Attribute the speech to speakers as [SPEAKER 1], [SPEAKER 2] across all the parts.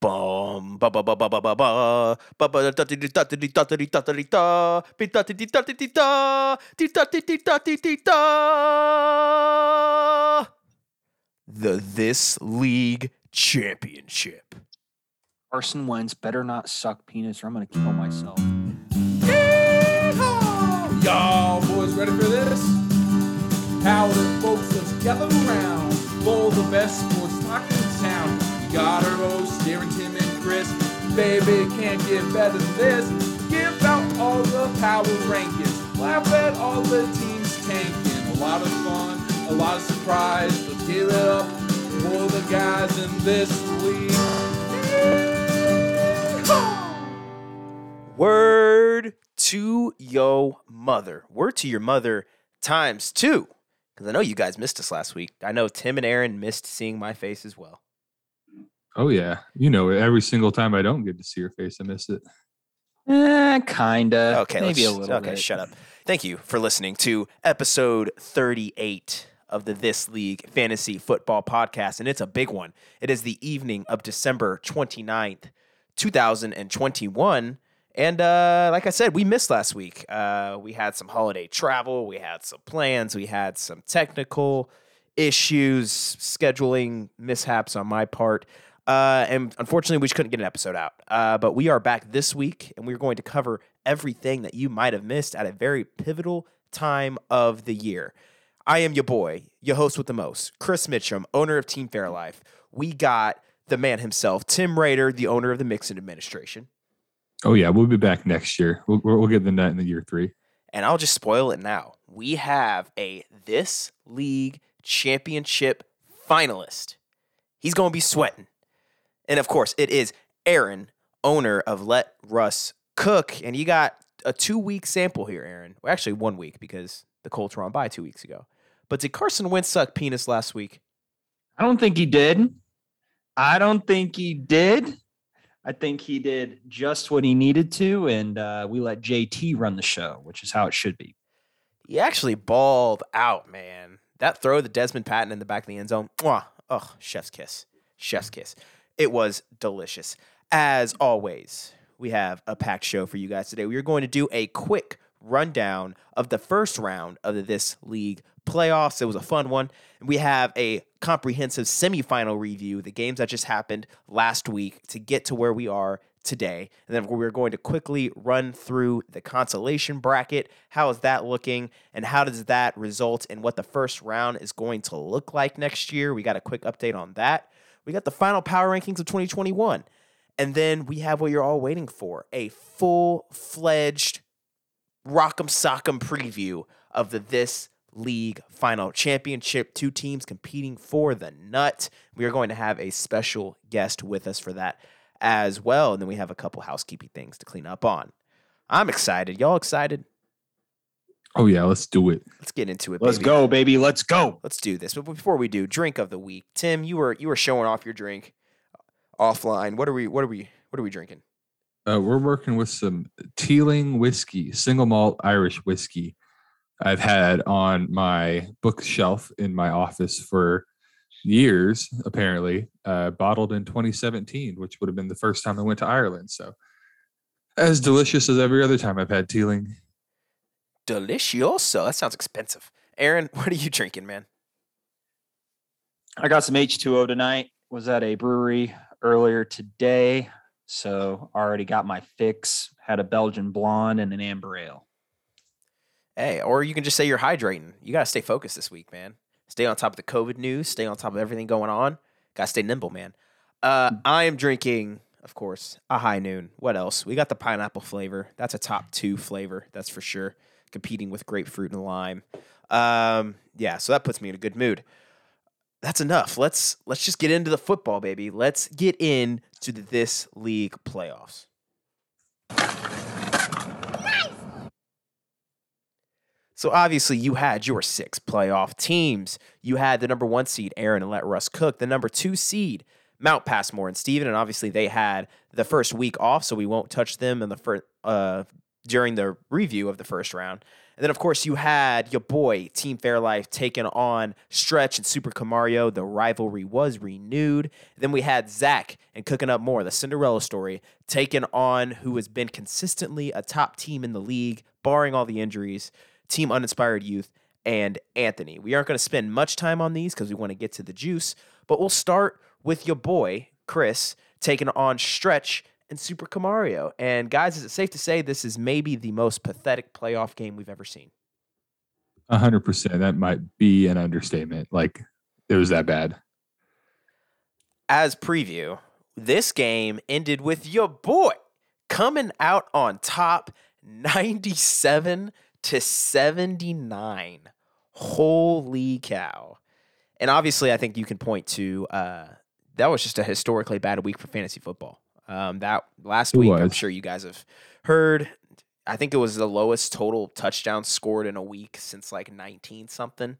[SPEAKER 1] Bum ba ba ba ba ba ba ba ba ba da di da di da di da di da bi da di da di da di da di da di da the This League Championship.
[SPEAKER 2] Carson Wentz better not suck penis or I'm gonna kill myself.
[SPEAKER 3] Yeehaw! Y'all boys ready for this? How the folks let's gather around for the best sports hosts, Darren, Tim, and Chris. Baby, can't get better than this. Give out all the power rankings. Laugh at all the teams tanking. A lot of fun, a lot of surprise. Let's give it up for the guys in this league.
[SPEAKER 1] Word to yo mother. Word to your mother times two. Because I know you guys missed us last week. I know Tim and Aaron missed seeing my face as well.
[SPEAKER 4] Oh yeah, you know every single time I don't get to see your face, I miss it.
[SPEAKER 2] Eh, kinda.
[SPEAKER 1] Okay,
[SPEAKER 2] maybe a little
[SPEAKER 1] Okay,
[SPEAKER 2] bit.
[SPEAKER 1] shut up. Thank you for listening to episode 38 of the This League Fantasy Football Podcast. And it's a big one. It is the evening of December 29th, 2021. And uh, like I said, we missed last week. Uh, we had some holiday travel, we had some plans, we had some technical issues, scheduling mishaps on my part. Uh, and unfortunately, we just couldn't get an episode out. Uh, but we are back this week, and we're going to cover everything that you might have missed at a very pivotal time of the year. I am your boy, your host with the most, Chris Mitchum, owner of Team Fairlife. We got the man himself, Tim Rader, the owner of the Mixon Administration.
[SPEAKER 4] Oh yeah, we'll be back next year. We'll we'll we'll get the net in the year three.
[SPEAKER 1] and I'll just spoil it now. We have a this league championship finalist. He's going to be sweating. And of course, it is Aaron, owner of Let Russ Cook. And you got a two week sample here, Aaron. Well, actually, one week because the Colts were on bye two weeks ago. But did Carson Wentz suck penis last week?
[SPEAKER 2] I don't think he did. I don't think he did. I think he did just what he needed to, and uh, we let JT run the show, which is how it should be.
[SPEAKER 1] He actually balled out, man. That throw the Dezmon Patmon in the back of the end zone. Mwah. Oh, chef's kiss. Chef's kiss. It was delicious. As always, we have a packed show for you guys today. We are going to do a quick rundown of the first round of This League playoffs. It was a fun one. We have a comprehensive semifinal review, the games that just happened last week to get to where we are today. And then we're going to quickly run through the consolation bracket. How is that looking? And how does that result in what the first round is going to look like next year? We got a quick update on that. We got the final power rankings of 2021. And then we have what you're all waiting for a full fledged rock'em sock'em preview of the This League final championship. Two teams competing for the nut. We are going to have a special guest with us for that as well. And then we have a couple housekeeping things to clean up on. I'm excited. Y'all excited?
[SPEAKER 4] Oh yeah, let's do it.
[SPEAKER 1] Let's get into it.
[SPEAKER 2] Let's
[SPEAKER 1] baby.
[SPEAKER 2] go, baby. Let's go.
[SPEAKER 1] Let's do this. But before we do, drink of the week. Tim, you were you were showing off your drink offline. What are we what are we what are we drinking?
[SPEAKER 4] Uh, we're working with some Teeling whiskey, single malt Irish whiskey. I've had on my bookshelf in my office for years, apparently, uh, bottled in 2017, which would have been the first time I went to Ireland. So, as delicious as every other time I've had Teeling.
[SPEAKER 1] Delicioso. That sounds expensive. Aaron, what are you drinking, man?
[SPEAKER 2] I got some H2O tonight. Was at a brewery earlier today. So already got my fix. Had a Belgian blonde and an amber ale.
[SPEAKER 1] Hey, or you can just say you're hydrating. You gotta stay focused this week, man. Stay on top of the COVID news. Stay on top of everything going on. Gotta stay nimble, man. Uh, I am drinking, of course, a high noon. What else? We got the pineapple flavor. That's a top two flavor. That's for sure. Competing with grapefruit and lime. Um, yeah, so that puts me in a good mood. That's enough. Let's let's just get into the football, baby. Let's get into this league playoffs. So obviously you had your six playoff teams. You had the number one seed Aaron and let Russ cook, the number two seed Mount Passmore and Steven, and obviously they had the first week off, so we won't touch them in the first uh, during the review of the first round. And then, of course, you had your boy, Team Fairlife, taking on Stretch and Super Camario. The rivalry was renewed. Then we had Zach and Cooking Up More, the Cinderella story, taking on who has been consistently a top team in the league, barring all the injuries, Team Uninspired Youth, and Anthony. We aren't going to spend much time on these because we want to get to the juice, but we'll start with your boy, Chris, taking on Stretch and Super Camario. And guys, is it safe to say this is maybe the most pathetic playoff game we've ever seen?
[SPEAKER 4] A hundred percent. That might be an understatement. Like it was that bad.
[SPEAKER 1] As preview, this game ended with your boy coming out on top 97 to 79. Holy cow. And obviously, I think you can point to uh, that was just a historically bad week for fantasy football. Um, that last
[SPEAKER 4] It
[SPEAKER 1] week, I'm sure you guys have heard. I think it was the lowest total touchdown scored in a week since like 19 something.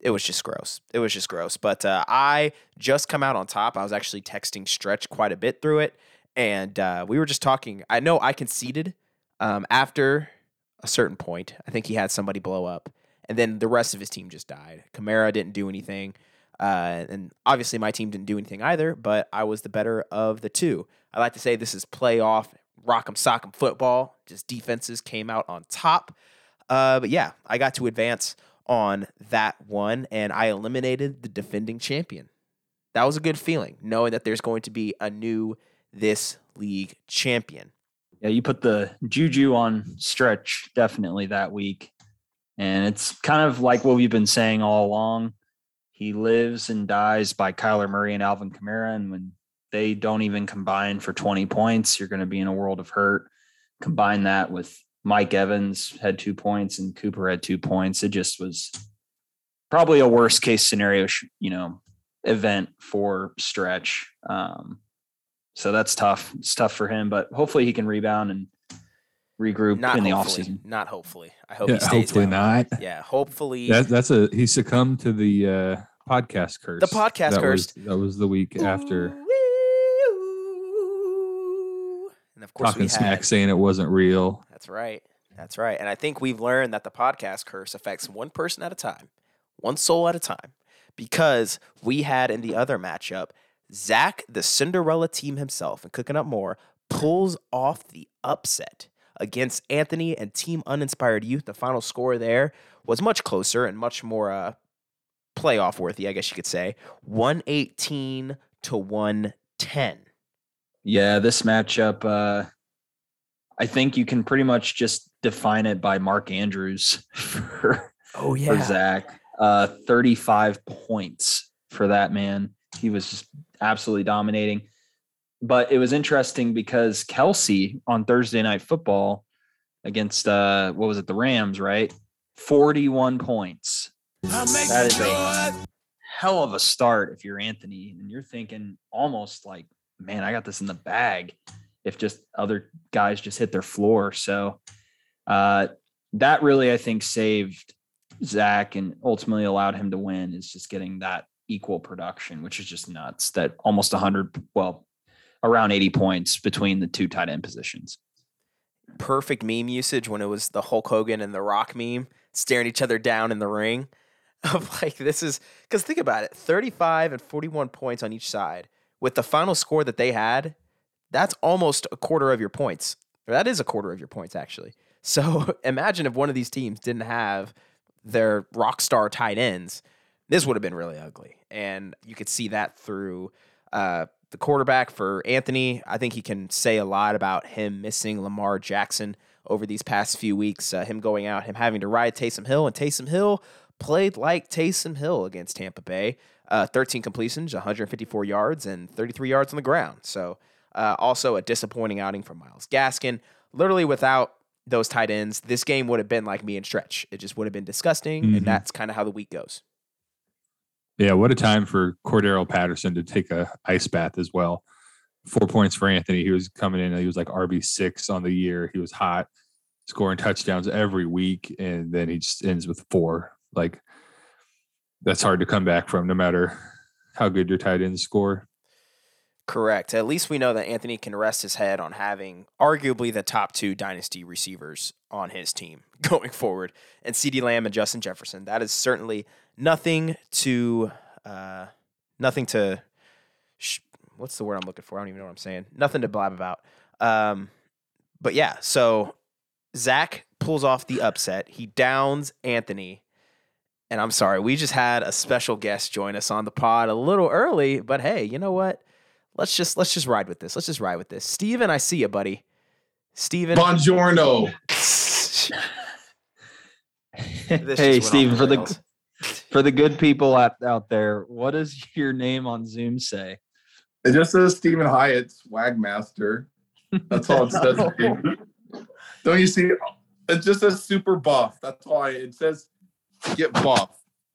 [SPEAKER 1] It was just gross. It was just gross. But uh, I just come out on top. I was actually texting Stretch quite a bit through it, and uh, we were just talking. I know I conceded um, after a certain point. I think he had somebody blow up, and then the rest of his team just died. Kamara didn't do anything. Uh, and obviously, my team didn't do anything either, but I was the better of the two. I like to say this is playoff rock'em sock'em football. Just defenses came out on top. Uh, but yeah, I got to advance on that one, and I eliminated the defending champion. That was a good feeling, knowing that there's going to be a new this league champion.
[SPEAKER 2] Yeah, you put the juju on stretch definitely that week. And it's kind of like what we've been saying all along. He lives and dies by Kyler Murray and Alvin Kamara. And when they don't even combine for 20 points, you're going to be in a world of hurt. Combine that with Mike Evans had two points and Cooper had two points. It just was probably a worst case scenario, you know, event for stretch. Um, so that's tough. It's tough for him, but hopefully he can rebound and regroup
[SPEAKER 1] Not
[SPEAKER 2] in the
[SPEAKER 1] hopefully.
[SPEAKER 2] offseason.
[SPEAKER 1] Not hopefully. I hope
[SPEAKER 4] Yeah,
[SPEAKER 1] he stays
[SPEAKER 4] hopefully
[SPEAKER 1] down.
[SPEAKER 4] not.
[SPEAKER 1] Yeah, hopefully.
[SPEAKER 4] That, that's a he succumbed to the uh, podcast curse.
[SPEAKER 1] The podcast
[SPEAKER 4] that
[SPEAKER 1] curse.
[SPEAKER 4] Was, that was the week after
[SPEAKER 1] Ooh, And of course,
[SPEAKER 4] talking
[SPEAKER 1] we
[SPEAKER 4] smack,
[SPEAKER 1] had,
[SPEAKER 4] saying it wasn't real.
[SPEAKER 1] That's right. That's right. And I think we've learned that the podcast curse affects one person at a time, one soul at a time, because we had in the other matchup, Zach, the Cinderella team himself, and cooking up more, pulls off the upset against Anthony and Team Uninspired Youth. The final score there was much closer and much more uh, playoff worthy, I guess you could say. 118 to 110.
[SPEAKER 2] Yeah, this matchup, uh, I think you can pretty much just define it by Mark Andrews for,
[SPEAKER 1] Oh,
[SPEAKER 2] for Zach. Uh, 35 points for that man. He was just absolutely dominating. But it was interesting because Kelce on Thursday night football against uh what was it, the Rams, right? 41 points. That is a hell of a start if you're Anthony and you're thinking almost like, man, I got this in the bag if just other guys just hit their floor. So uh, that really, I think, saved Zach and ultimately allowed him to win is just getting that equal production, which is just nuts. That almost 100, well, around 80 points between the two tight end positions.
[SPEAKER 1] perfect meme usage when it was the Hulk Hogan and the Rock meme staring each other down in the ring. Of like this is because think about it, thirty-five and forty-one points on each side. With the final score that they had, that's almost a quarter of your points. Or That is a quarter of your points actually. So imagine if one of these teams didn't have their rock star tight ends, this would have been really ugly. And you could see that through uh, the quarterback for Anthony. I think he can say a lot about him missing Lamar Jackson over these past few weeks. Uh, him going out, him having to ride Taysom Hill, and Taysom Hill played like Taysom Hill against Tampa Bay. Uh, 13 completions, 154 yards, and 33 yards on the ground. So uh, also a disappointing outing from Myles Gaskin. Literally without those tight ends, this game would have been like me and Stretch. It just would have been disgusting,
[SPEAKER 4] Mhm.
[SPEAKER 1] and that's kind of how the week goes.
[SPEAKER 4] Yeah, what a time for Cordarrelle Patterson to take a ice bath as well. Four points for Anthony. He was coming in. He was like RB six on the year. He was hot, scoring touchdowns every week, and then he just ends with four. Like that's hard to come back from, no matter how good your tight ends score.
[SPEAKER 1] Correct. At least we know that Anthony can rest his head on having arguably the top two dynasty receivers on his team going forward, and CeeDee Lamb and Justin Jefferson. That is certainly nothing to, uh, nothing to, sh- what's the word I'm looking for? I don't even know what I'm saying. Nothing to blab about. Um, but yeah, so Zach pulls off the upset. He downs Anthony. And I'm sorry, we just had a special guest join us on the pod a little early, but hey, you know what? Let's just let's just ride with this. Let's just ride with this. Steven, I see you, buddy. Steven.
[SPEAKER 3] Buongiorno.
[SPEAKER 2] Hey,
[SPEAKER 1] just
[SPEAKER 2] Steven, for the for the good people out, out there, what does your name on Zoom say?
[SPEAKER 3] It just says Stephen Hyatt, Swagmaster. That's all it says. Don't you see? It just says super buff. That's all I, it says. Get buff.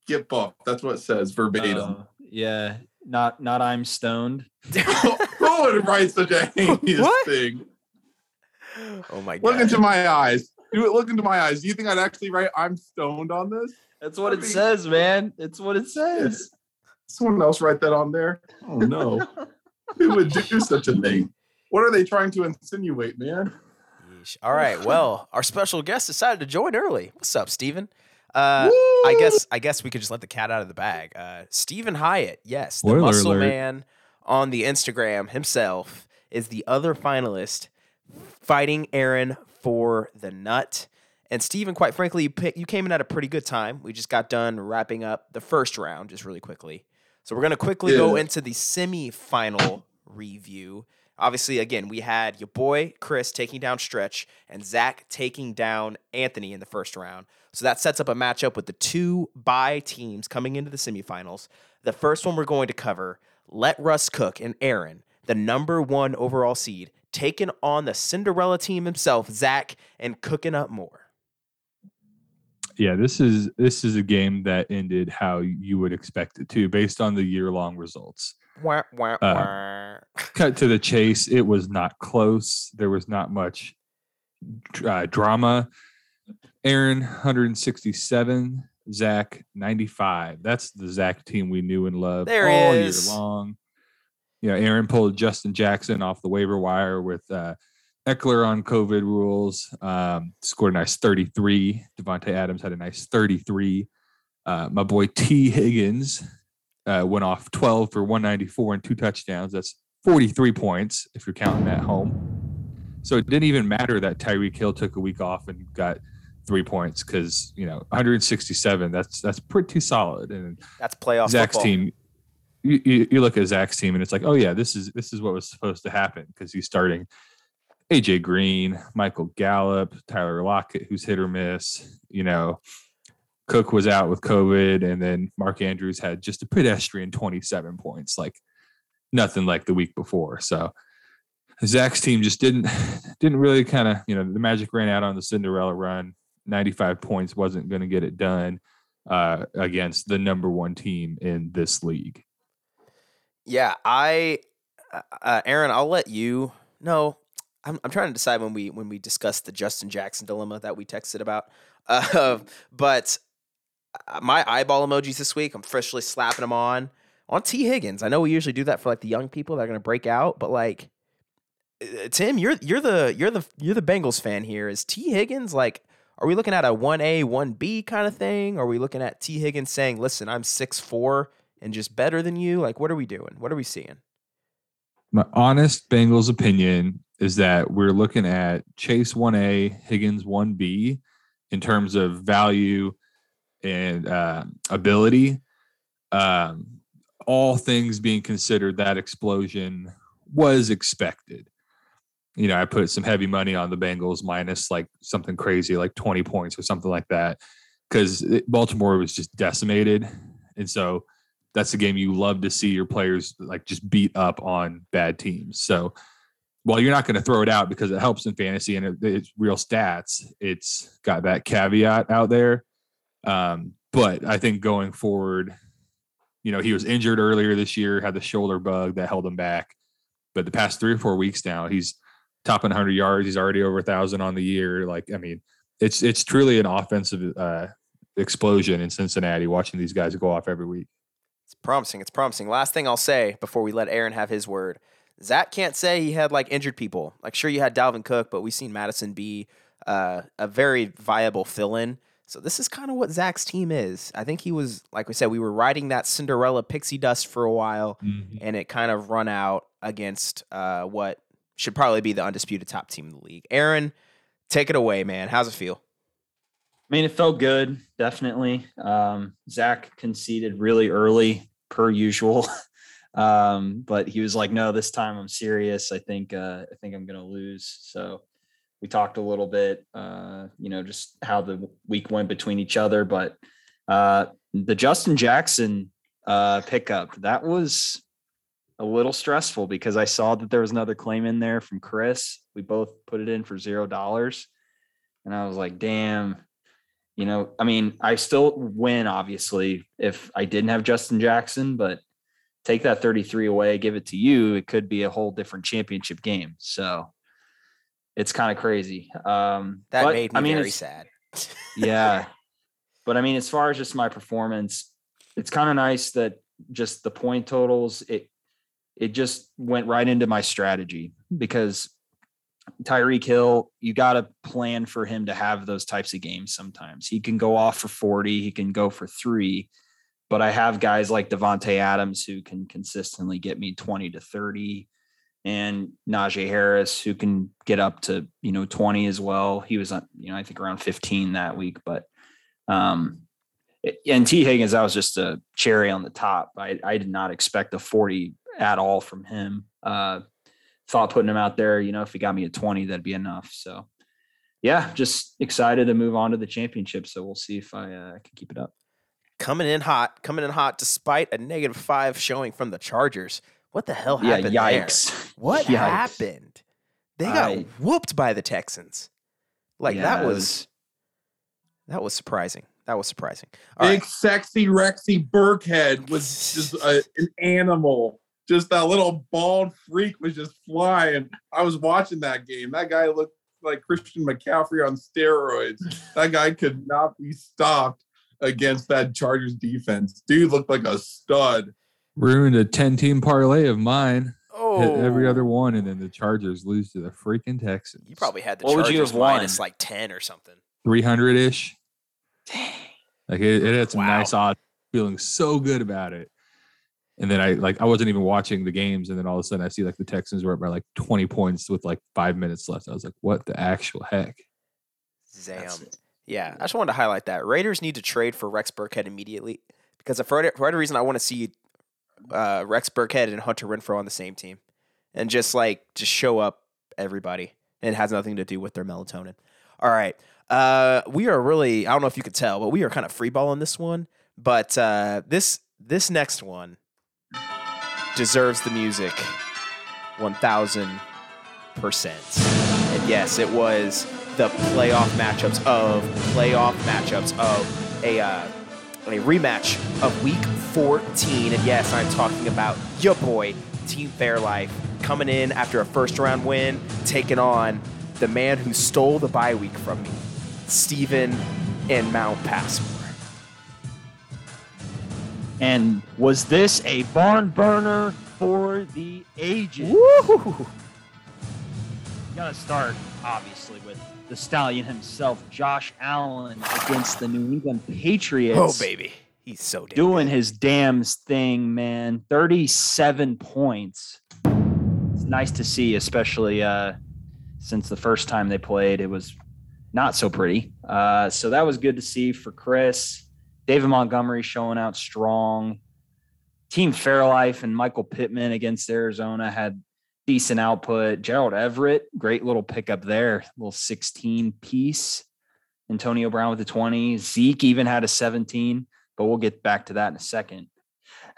[SPEAKER 3] Get buff. That's what it says verbatim.
[SPEAKER 2] Uh, yeah, not not I'm stoned.
[SPEAKER 3] Who would write such a heinous
[SPEAKER 1] What?
[SPEAKER 3] thing?
[SPEAKER 1] oh my god.
[SPEAKER 3] Look into my eyes. Do it. Look into my eyes. Do you think I'd actually write "I'm stoned" on this?
[SPEAKER 2] That's what
[SPEAKER 3] I
[SPEAKER 2] it
[SPEAKER 3] mean-
[SPEAKER 2] says, man. It's what it says.
[SPEAKER 3] Someone else write that on there. Oh no. Who would do such a thing? What are they trying to insinuate, man?
[SPEAKER 1] Yeesh. All right. Well, our special guest decided to join early. What's up, Steven? Uh, I guess I guess we could just let the cat out of the bag. Uh, Stephen Hyatt, yes, the
[SPEAKER 4] Spoiler
[SPEAKER 1] muscle
[SPEAKER 4] alert.
[SPEAKER 1] man on the Instagram himself is the other finalist fighting Aaron for the nut. And Steven, quite frankly, you, pick, you came in at a pretty good time. We just got done wrapping up the first round just really quickly. So we're going to quickly go into the semi-final review. Obviously, again, we had your boy Chris taking down Stretch and Zach taking down Anthony in the first round. So that sets up a matchup with the two bye teams coming into the semifinals. The first one we're going to cover let Russ Cook and Aaron, the number one overall seed, taking on the Cinderella team himself, Zach, and cooking up more.
[SPEAKER 4] Yeah, this is this is a game that ended how you would expect it to, based on the year long results.
[SPEAKER 1] Wah, wah,
[SPEAKER 4] Uh,
[SPEAKER 1] wah.
[SPEAKER 4] Cut to the chase. It was not close. There was not much uh, drama. Aaron 167, Zach 95. That's the Zach team we knew and loved
[SPEAKER 1] There
[SPEAKER 4] all
[SPEAKER 1] is.
[SPEAKER 4] year long. You know, Aaron pulled Justin Jackson off the waiver wire with uh, Ekeler on COVID rules. Um, scored a nice 33. Davante Adams had a nice 33. Uh, my boy T. Higgins uh, went off 12 for 194 and two touchdowns. That's 43 points if you're counting that home. So it didn't even matter that Tyreek Hill took a week off and got three points because you know 167. That's that's pretty solid. And
[SPEAKER 1] That's playoff
[SPEAKER 4] Zach's
[SPEAKER 1] football.
[SPEAKER 4] team. You, you, you look at Zach's team and it's like, oh yeah, this is this is what was supposed to happen because he's starting AJ Green, Michael Gallup, Tyler Lockett, who's hit or miss. You know, Cook was out with COVID, and then Mark Andrews had just a pedestrian 27 points, like nothing like the week before. So Zach's team just didn't didn't really kind of you know the magic ran out on the Cinderella run. 95 points wasn't going to get it done uh, against the number one team in this league.
[SPEAKER 1] Yeah, I, uh, uh, Aaron, I'll let you. No, I'm, I'm trying to decide when we when we discuss the Justin Jackson dilemma that we texted about. Uh, but my eyeball emojis this week, I'm freshly slapping them on on T Higgins. I know we usually do that for like the young people that are going to break out, but like uh, Tim, you're you're the you're the you're the Bengals fan here. Is T Higgins like? Are we looking at a one A one B kind of thing? Are we looking at T Higgins saying, "Listen, I'm six four and just better than you"? Like, what are we doing? What are we seeing?
[SPEAKER 4] My honest Bengals opinion is that we're looking at Chase 1A, Higgins 1B in terms of value and uh, ability. Um, all things being considered, that explosion was expected. You know, I put some heavy money on the Bengals minus like something crazy, like 20 points or something like that, because Baltimore was just decimated. And so that's the game you love to see your players like just beat up on bad teams. So while you're not going to throw it out because it helps in fantasy and it, it's real stats, it's got that caveat out there. Um, but I think going forward, you know, he was injured earlier this year, had the shoulder bug that held him back. But the past three or four weeks now, he's topping 100 yards. He's already over a thousand on the year. Like, I mean, it's it's truly an offensive uh, explosion in Cincinnati. Watching these guys go off every week.
[SPEAKER 1] It's promising. It's promising. Last thing I'll say before we let Aaron have his word Zach can't say he had like injured people. Like, sure, you had Dalvin Cook, but we've seen Mattison be uh, a very viable fill in. So this is kind of what Zach's team is. I think he was, like we said, we were riding that Cinderella pixie dust for a while,
[SPEAKER 4] Mhm.
[SPEAKER 1] and it kind of run out against uh, what should probably be the undisputed top team in the league. Aaron, take it away, man. How's it feel?
[SPEAKER 2] I mean, it felt good, definitely. Um, Zach conceded really early, per usual. um, but he was like, no, this time I'm serious. I think uh, I think I'm gonna lose. So we talked a little bit, uh, you know, just how the week went between each other. But uh, the Justin Jackson uh, pickup, that was a little stressful because I saw that there was another claim in there from Chris. We both put it in for zero dollars. And I was like, damn, you know, I mean, I still win, obviously, if I didn't have Justin Jackson, but take that 33 away, give it to you, it could be a whole different championship game. So it's kind of crazy. Um,
[SPEAKER 1] That
[SPEAKER 2] but,
[SPEAKER 1] made me
[SPEAKER 2] I mean,
[SPEAKER 1] very sad.
[SPEAKER 2] yeah. But I mean, as far as just my performance, it's kind of nice that just the point totals, it it just went right into my strategy because Tyreek Hill, you got to plan for him to have those types of games sometimes. He can go off for 40, he can go for three, but I have guys like Davante Adams who can consistently get me 20 to 30 and Najee Harris who can get up to, you know, 20 as well. He was, on, you know, I think around 15 that week, but um and T Higgins, that was just a cherry on the top. I, I did not expect a 40 at all from him. Uh, thought putting him out there, you know, if he got me a 20, that'd be enough. So, yeah, just excited to move on to the championship. So we'll see if I uh, can keep it up.
[SPEAKER 1] coming in hot, coming in hot despite a negative five showing from the Chargers. What the hell
[SPEAKER 2] Yeah,
[SPEAKER 1] happened there?
[SPEAKER 2] yikes.
[SPEAKER 1] What
[SPEAKER 2] Yikes.
[SPEAKER 1] happened? They got
[SPEAKER 2] I-
[SPEAKER 1] whooped by the Texans. Like
[SPEAKER 2] Yeah,
[SPEAKER 1] that
[SPEAKER 2] it
[SPEAKER 1] was, that was surprising. That was surprising. All
[SPEAKER 3] Big
[SPEAKER 1] right.
[SPEAKER 3] sexy Rexy Burkhead was just a, an animal. Just that little bald freak was just flying. I was watching that game. That guy looked like Christian McCaffrey on steroids. That guy could not be stopped against that Chargers defense. Dude looked like a stud.
[SPEAKER 4] Ruined a 10 team parlay of mine.
[SPEAKER 1] Oh,
[SPEAKER 4] Hit every oh. other one, and then the Chargers lose to the freaking Texans.
[SPEAKER 1] You probably had the
[SPEAKER 2] What would
[SPEAKER 1] Chargers
[SPEAKER 2] you have
[SPEAKER 1] minus
[SPEAKER 2] won?
[SPEAKER 1] like ten or something.
[SPEAKER 4] 300 ish.
[SPEAKER 2] Dang.
[SPEAKER 4] Like it, it had some
[SPEAKER 1] Wow.
[SPEAKER 4] nice odds, feeling so good about it. And then I like I wasn't even watching the games, and then all of a sudden I see like the Texans were up by like 20 points with like five minutes left. I was like, what the actual heck?
[SPEAKER 1] Zam. Yeah, I just wanted to highlight that Raiders need to trade for Rex Burkhead immediately because for whatever- for whatever reason I want to see uh, Rex Burkhead and Hunter Renfrow on the same team and just like just show up everybody. And it has nothing to do with their melatonin. All right, uh, we are really I don't know if you could tell, but we are kind of freeballing this one. But uh, this this next one deserves the music, one thousand percent. And yes, it was the playoff matchups of playoff matchups of a uh, a rematch of Week 14. And yes, I'm talking about your boy Team Fairlife coming in after a first round win, taking on the man who stole the bye week from me, Steven and Mount Passmore.
[SPEAKER 2] And was this a barn burner for the ages?
[SPEAKER 1] Woo!
[SPEAKER 2] Gotta start, obviously, with the stallion himself, Josh Allen, against the New England Patriots.
[SPEAKER 1] Oh baby, he's so damn
[SPEAKER 2] Doing
[SPEAKER 1] good.
[SPEAKER 2] his damn thing, man. 37 points. It's nice to see, especially uh, since the first time they played, it was not so pretty. Uh, so that was good to see for Chris. David Montgomery showing out strong. Team Fairlife and Michael Pittman against Arizona had decent output. Gerald Everett, great little pickup there, little 16 piece. Antonio Brown with the 20. Zeke even had a 17, but we'll get back to that in a second.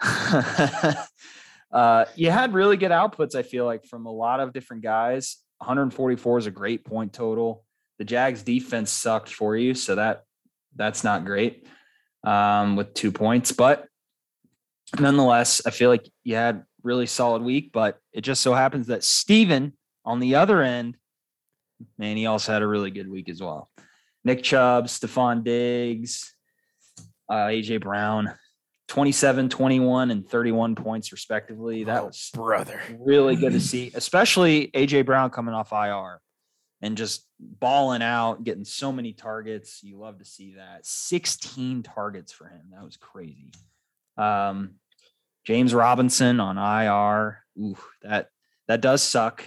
[SPEAKER 2] uh, you had really good outputs, I feel like, from a lot of different guys. 144 is a great point total. The Jags defense sucked for you, so that that's not great um, with two points. But nonetheless, I feel like you had really solid week. But it just so happens that Steven on the other end, man, he also had a really good week as well. Nick Chubb, Stefon Diggs, uh, AJ Brown, 27, 21, and 31 points respectively. That
[SPEAKER 1] Oh,
[SPEAKER 2] was
[SPEAKER 1] brother.
[SPEAKER 2] really good to see, especially AJ Brown coming off IR and just balling out, getting so many targets. You love to see that. 16 targets for him. That was crazy. Um, James Robinson on IR. Ooh, that that does suck.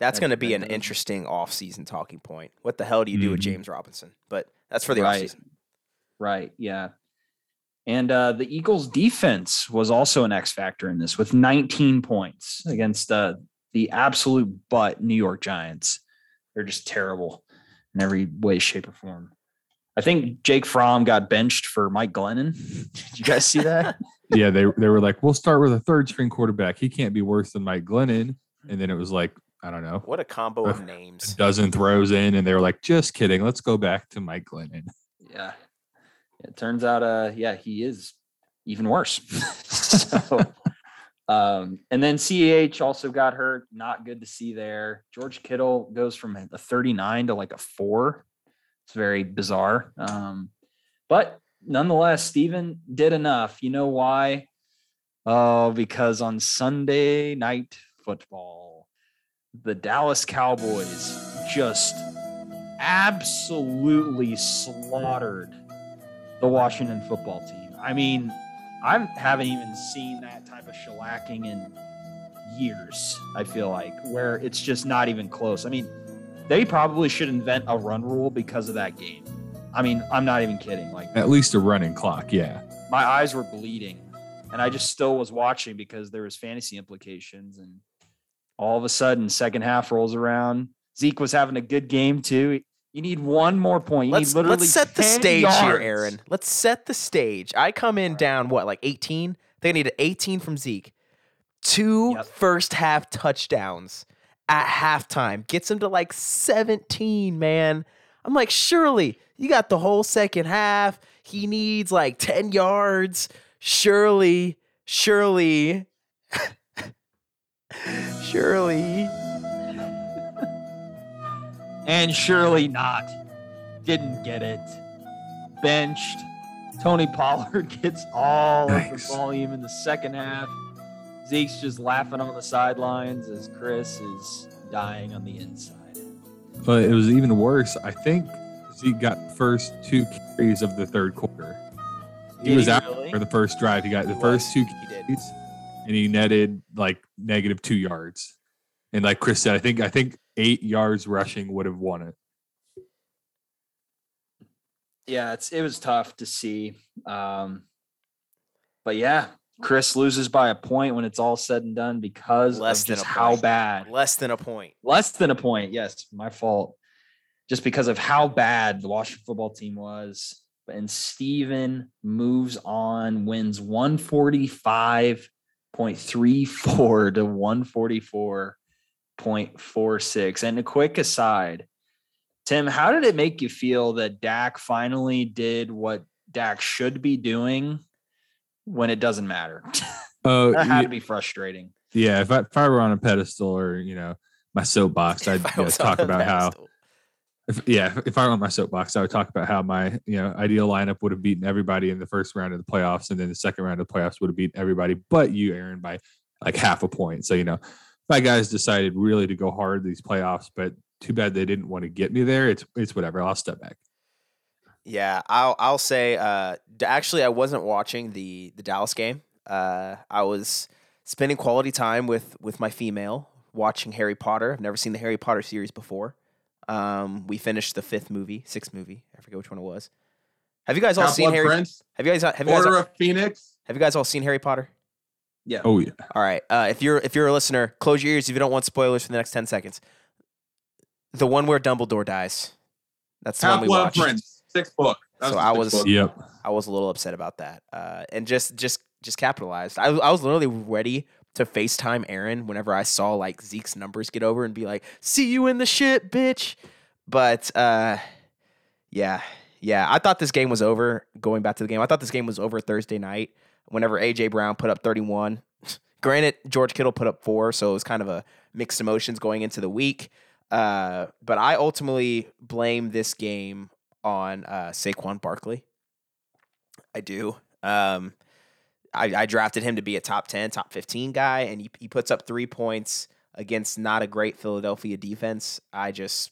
[SPEAKER 1] That's
[SPEAKER 2] That-
[SPEAKER 1] going to be an
[SPEAKER 2] does-
[SPEAKER 1] interesting off-season talking point. What the hell do you do with
[SPEAKER 4] Mhm.
[SPEAKER 1] James Robinson? But that's for the
[SPEAKER 2] Right.
[SPEAKER 1] off-season.
[SPEAKER 2] Right. Yeah. And uh, the Eagles' defense was also an X factor in this with 19 points against uh, the absolute butt New York Giants. They're just terrible in every way, shape, or form. I think Jake Fromm got benched for Mike Glennon. Did you guys see that?
[SPEAKER 4] yeah, they they were like, we'll start with a third string quarterback. He can't be worse than Mike Glennon. And then it was like, I don't know,
[SPEAKER 1] What a combo
[SPEAKER 4] Uh,
[SPEAKER 1] of
[SPEAKER 4] a
[SPEAKER 1] names.
[SPEAKER 4] dozen throws in, and they were like, just kidding. Let's go back to Mike Glennon.
[SPEAKER 2] yeah. It turns out, uh, yeah, he is even worse. so, um, and then CEH also got hurt. Not good to see there. George Kittle goes from a 39 to like a four. It's very bizarre. Um, but nonetheless, Steven did enough. You know why? Oh, because on Sunday night football, the Dallas Cowboys just absolutely slaughtered the Washington football team. I mean, I haven't even seen that type of shellacking in years, I feel like, where it's just not even close. I mean, they probably should invent a run rule because of that game. I mean, I'm not even kidding. Like,
[SPEAKER 4] At least a running clock. Yeah.
[SPEAKER 2] my eyes were bleeding and I just still was watching because there was fantasy implications and all of a sudden second half rolls around. Zeke was having a good game too. You need one more point. You
[SPEAKER 1] Let's
[SPEAKER 2] need literally
[SPEAKER 1] let's set the
[SPEAKER 2] 10
[SPEAKER 1] stage here. Aaron. Let's set the stage. I come in down what like 18. They need an 18 from Zeke. Two
[SPEAKER 2] Yep.
[SPEAKER 1] first half touchdowns at halftime gets him to like 17, man. I'm like, surely you got the whole second half. He needs like 10 yards. Surely, surely, surely.
[SPEAKER 2] And surely not. Didn't get it. Benched. Tony Pollard gets all of the volume in the second half. Zeke's just laughing on the sidelines as Chris is dying on the inside.
[SPEAKER 4] But it was even worse. I think Zeke got first two carries of the third quarter. He
[SPEAKER 2] Did
[SPEAKER 4] was
[SPEAKER 2] he
[SPEAKER 4] out
[SPEAKER 2] really?
[SPEAKER 4] for the first drive. He got the
[SPEAKER 1] He
[SPEAKER 4] first
[SPEAKER 1] was.
[SPEAKER 4] two carries, and he netted like negative two yards. And like Chris said, I think I think eight yards rushing would have won it.
[SPEAKER 2] yeah, it's it was tough to see. Um, but yeah, Chris loses by a point when it's all said and done because
[SPEAKER 1] Less
[SPEAKER 2] of
[SPEAKER 1] than
[SPEAKER 2] just
[SPEAKER 1] a
[SPEAKER 2] how
[SPEAKER 1] point.
[SPEAKER 2] bad.
[SPEAKER 1] Less than a point.
[SPEAKER 2] Less than a point. Yes, my fault. Just because of how bad the Washington football team was. And Steven moves on, wins 145.34 to 144.46. And a quick aside, Tim, how did it make you feel that Dak finally did what Dak should be doing when it doesn't matter?
[SPEAKER 4] Oh,
[SPEAKER 2] that had
[SPEAKER 4] yeah,
[SPEAKER 2] to be frustrating.
[SPEAKER 4] yeah. If I, if I were on a pedestal or you know my soapbox, I'd
[SPEAKER 1] If
[SPEAKER 4] you know, talk
[SPEAKER 1] a
[SPEAKER 4] about how if, yeah, if I were on my soapbox, I would talk about how my you know ideal lineup would have beaten everybody in the first round of the playoffs, and then the second round of the playoffs would have beaten everybody but you, Aaron, by like half a point. So you know, my guys decided really to go hard these playoffs, but too bad they didn't want to get me there. It's it's whatever. I'll step back.
[SPEAKER 1] Yeah, I'll I'll say uh actually I wasn't watching the the Dallas game. Uh I was spending quality time with with my female watching Harry Potter. I've never seen the Harry Potter series before. Um we finished the fifth movie, sixth movie. I forget which one it was. Have you guys all seen
[SPEAKER 3] Half-Blood
[SPEAKER 1] Harry
[SPEAKER 3] Prince,
[SPEAKER 1] Have you guys have you guys
[SPEAKER 3] Order of Phoenix.
[SPEAKER 1] have you guys all seen Harry Potter?
[SPEAKER 2] Yeah.
[SPEAKER 4] Oh yeah,
[SPEAKER 1] All right. Uh, if you're if you're a listener, close your ears if you don't want spoilers for the next ten seconds. The one where Dumbledore dies. That's the one we
[SPEAKER 3] Half-Blood
[SPEAKER 1] watched.
[SPEAKER 3] Prince, sixth book. That
[SPEAKER 1] So
[SPEAKER 3] the
[SPEAKER 1] I was-
[SPEAKER 3] book.
[SPEAKER 4] yep.
[SPEAKER 1] I was a little upset about that, uh, and just just just capitalized. I, I was literally ready to FaceTime Aaron whenever I saw like Zeke's numbers get over and be like, "See you in the shit, bitch." But uh, yeah, yeah, I thought this game was over. Going back to the game, I thought this game was over Thursday night. Whenever AJ Brown put up 31, granted George Kittle put up four, so it was kind of a mixed emotions going into the week. Uh, but I ultimately blame this game on uh, Saquon Barkley. I do. Um, I, I drafted him to be a top 10, top 15 guy, and he, he puts up three points against not a great Philadelphia defense. I just,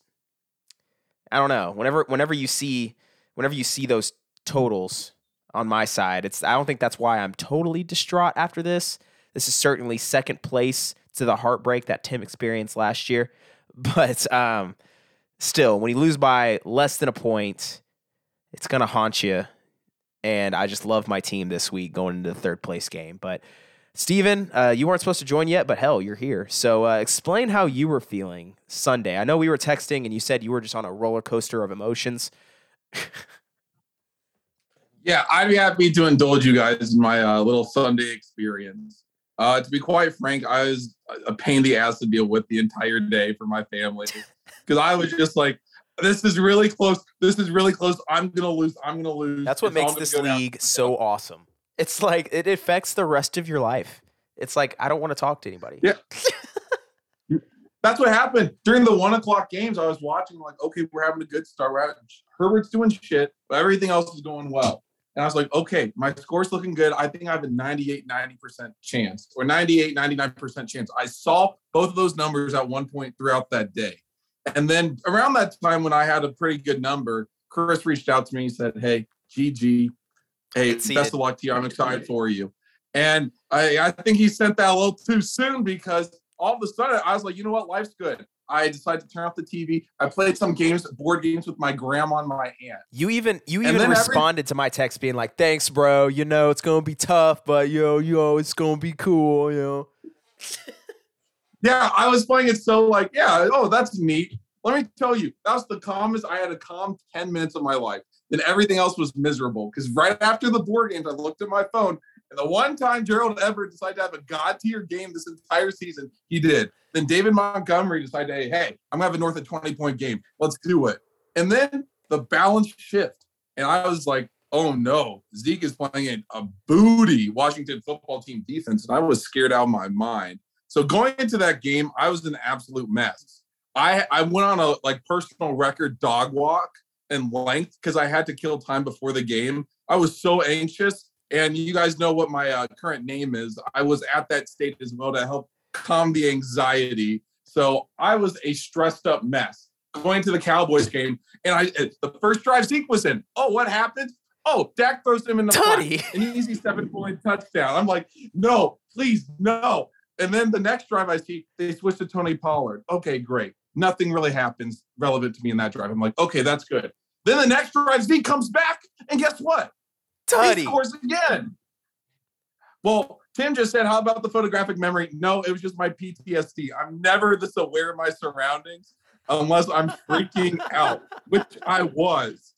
[SPEAKER 1] I don't know. Whenever, whenever you see, whenever you see those totals on my side, it's, I don't think that's why I'm totally distraught after this. This is certainly second place to the heartbreak that Tim experienced last year. But um, still, when you lose by less than a point, it's going to haunt you. And I just love my team this week going into the third place game. But Steven, uh, you weren't supposed to join yet, but hell, you're here. So uh, explain how you were feeling Sunday. I know we were texting and you said you were just on a roller coaster of emotions.
[SPEAKER 3] Yeah, I'd be happy to indulge you guys in my uh, little Sunday experience. Uh, to be quite frank, I was a pain in the ass to deal with the entire day for my family because I was just like, "This is really close. This is really close. I'm gonna lose. I'm gonna lose."
[SPEAKER 1] That's what
[SPEAKER 3] It's
[SPEAKER 1] makes this
[SPEAKER 3] go down."
[SPEAKER 1] league so awesome. It's like it affects the rest of your life. It's like I don't want to talk to anybody.
[SPEAKER 3] Yeah. That's what happened during the one o'clock games. I was watching, like, okay, we're having a good start. We're having, Herbert's doing shit, but everything else is going well. And I was like, okay, my score's looking good. I think I have a 98, 90% chance or 98, 99% chance. I saw both of those numbers at one point throughout that day. And then around that time when I had a pretty good number, Chris reached out to me and said, hey, GG, hey, best of luck to you. I'm excited for you. And I, I think he sent that a little too soon because all of a sudden I was like, you know what, life's good. I decided to turn off the TV. I played some games, board games with my grandma and my aunt.
[SPEAKER 1] You even you even
[SPEAKER 3] then every-
[SPEAKER 1] responded to my text being like, "Thanks, bro. You know it's gonna be tough, but yo, yo, it's gonna be cool. You know."
[SPEAKER 3] Yeah, I was playing it so like, yeah, oh, that's neat. Let me tell you, that was the calmest. I had a calm 10 minutes of my life. Then everything else was miserable. Because right after the board games, I looked at my phone. And the one time Gerald Everett decided to have a god tier game this entire season, he did. Then David Montgomery decided, hey, hey, I'm gonna have a north of 20 point game. Let's do it. And then the balance shift. And I was like, oh no, Zeke is playing in a booty Washington football team defense. And I was scared out of my mind. So going into that game, I was an absolute mess. I I went on a like personal record dog walk and length because I had to kill time before the game. I was so anxious, and you guys know what my uh, current name is. I was at that state as well to help calm the anxiety. So I was a stressed up mess going to the Cowboys game, and I the first drive Zeke was in. Oh, what happened? Oh, Dak throws him in the
[SPEAKER 1] Tutty.
[SPEAKER 3] an easy seven point touchdown. I'm like, no, please, no. And then the next drive I see, they switch to Tony Pollard. Okay, great. Nothing really happens relevant to me in that drive. I'm like, okay, that's good. Then the next drive, Zeke comes back, and guess what? He
[SPEAKER 1] Tutty.
[SPEAKER 3] scores again. Well, Tim just said, how about the photographic memory? No, it was just my PTSD. I'm never this aware of my surroundings unless I'm freaking out, which I was.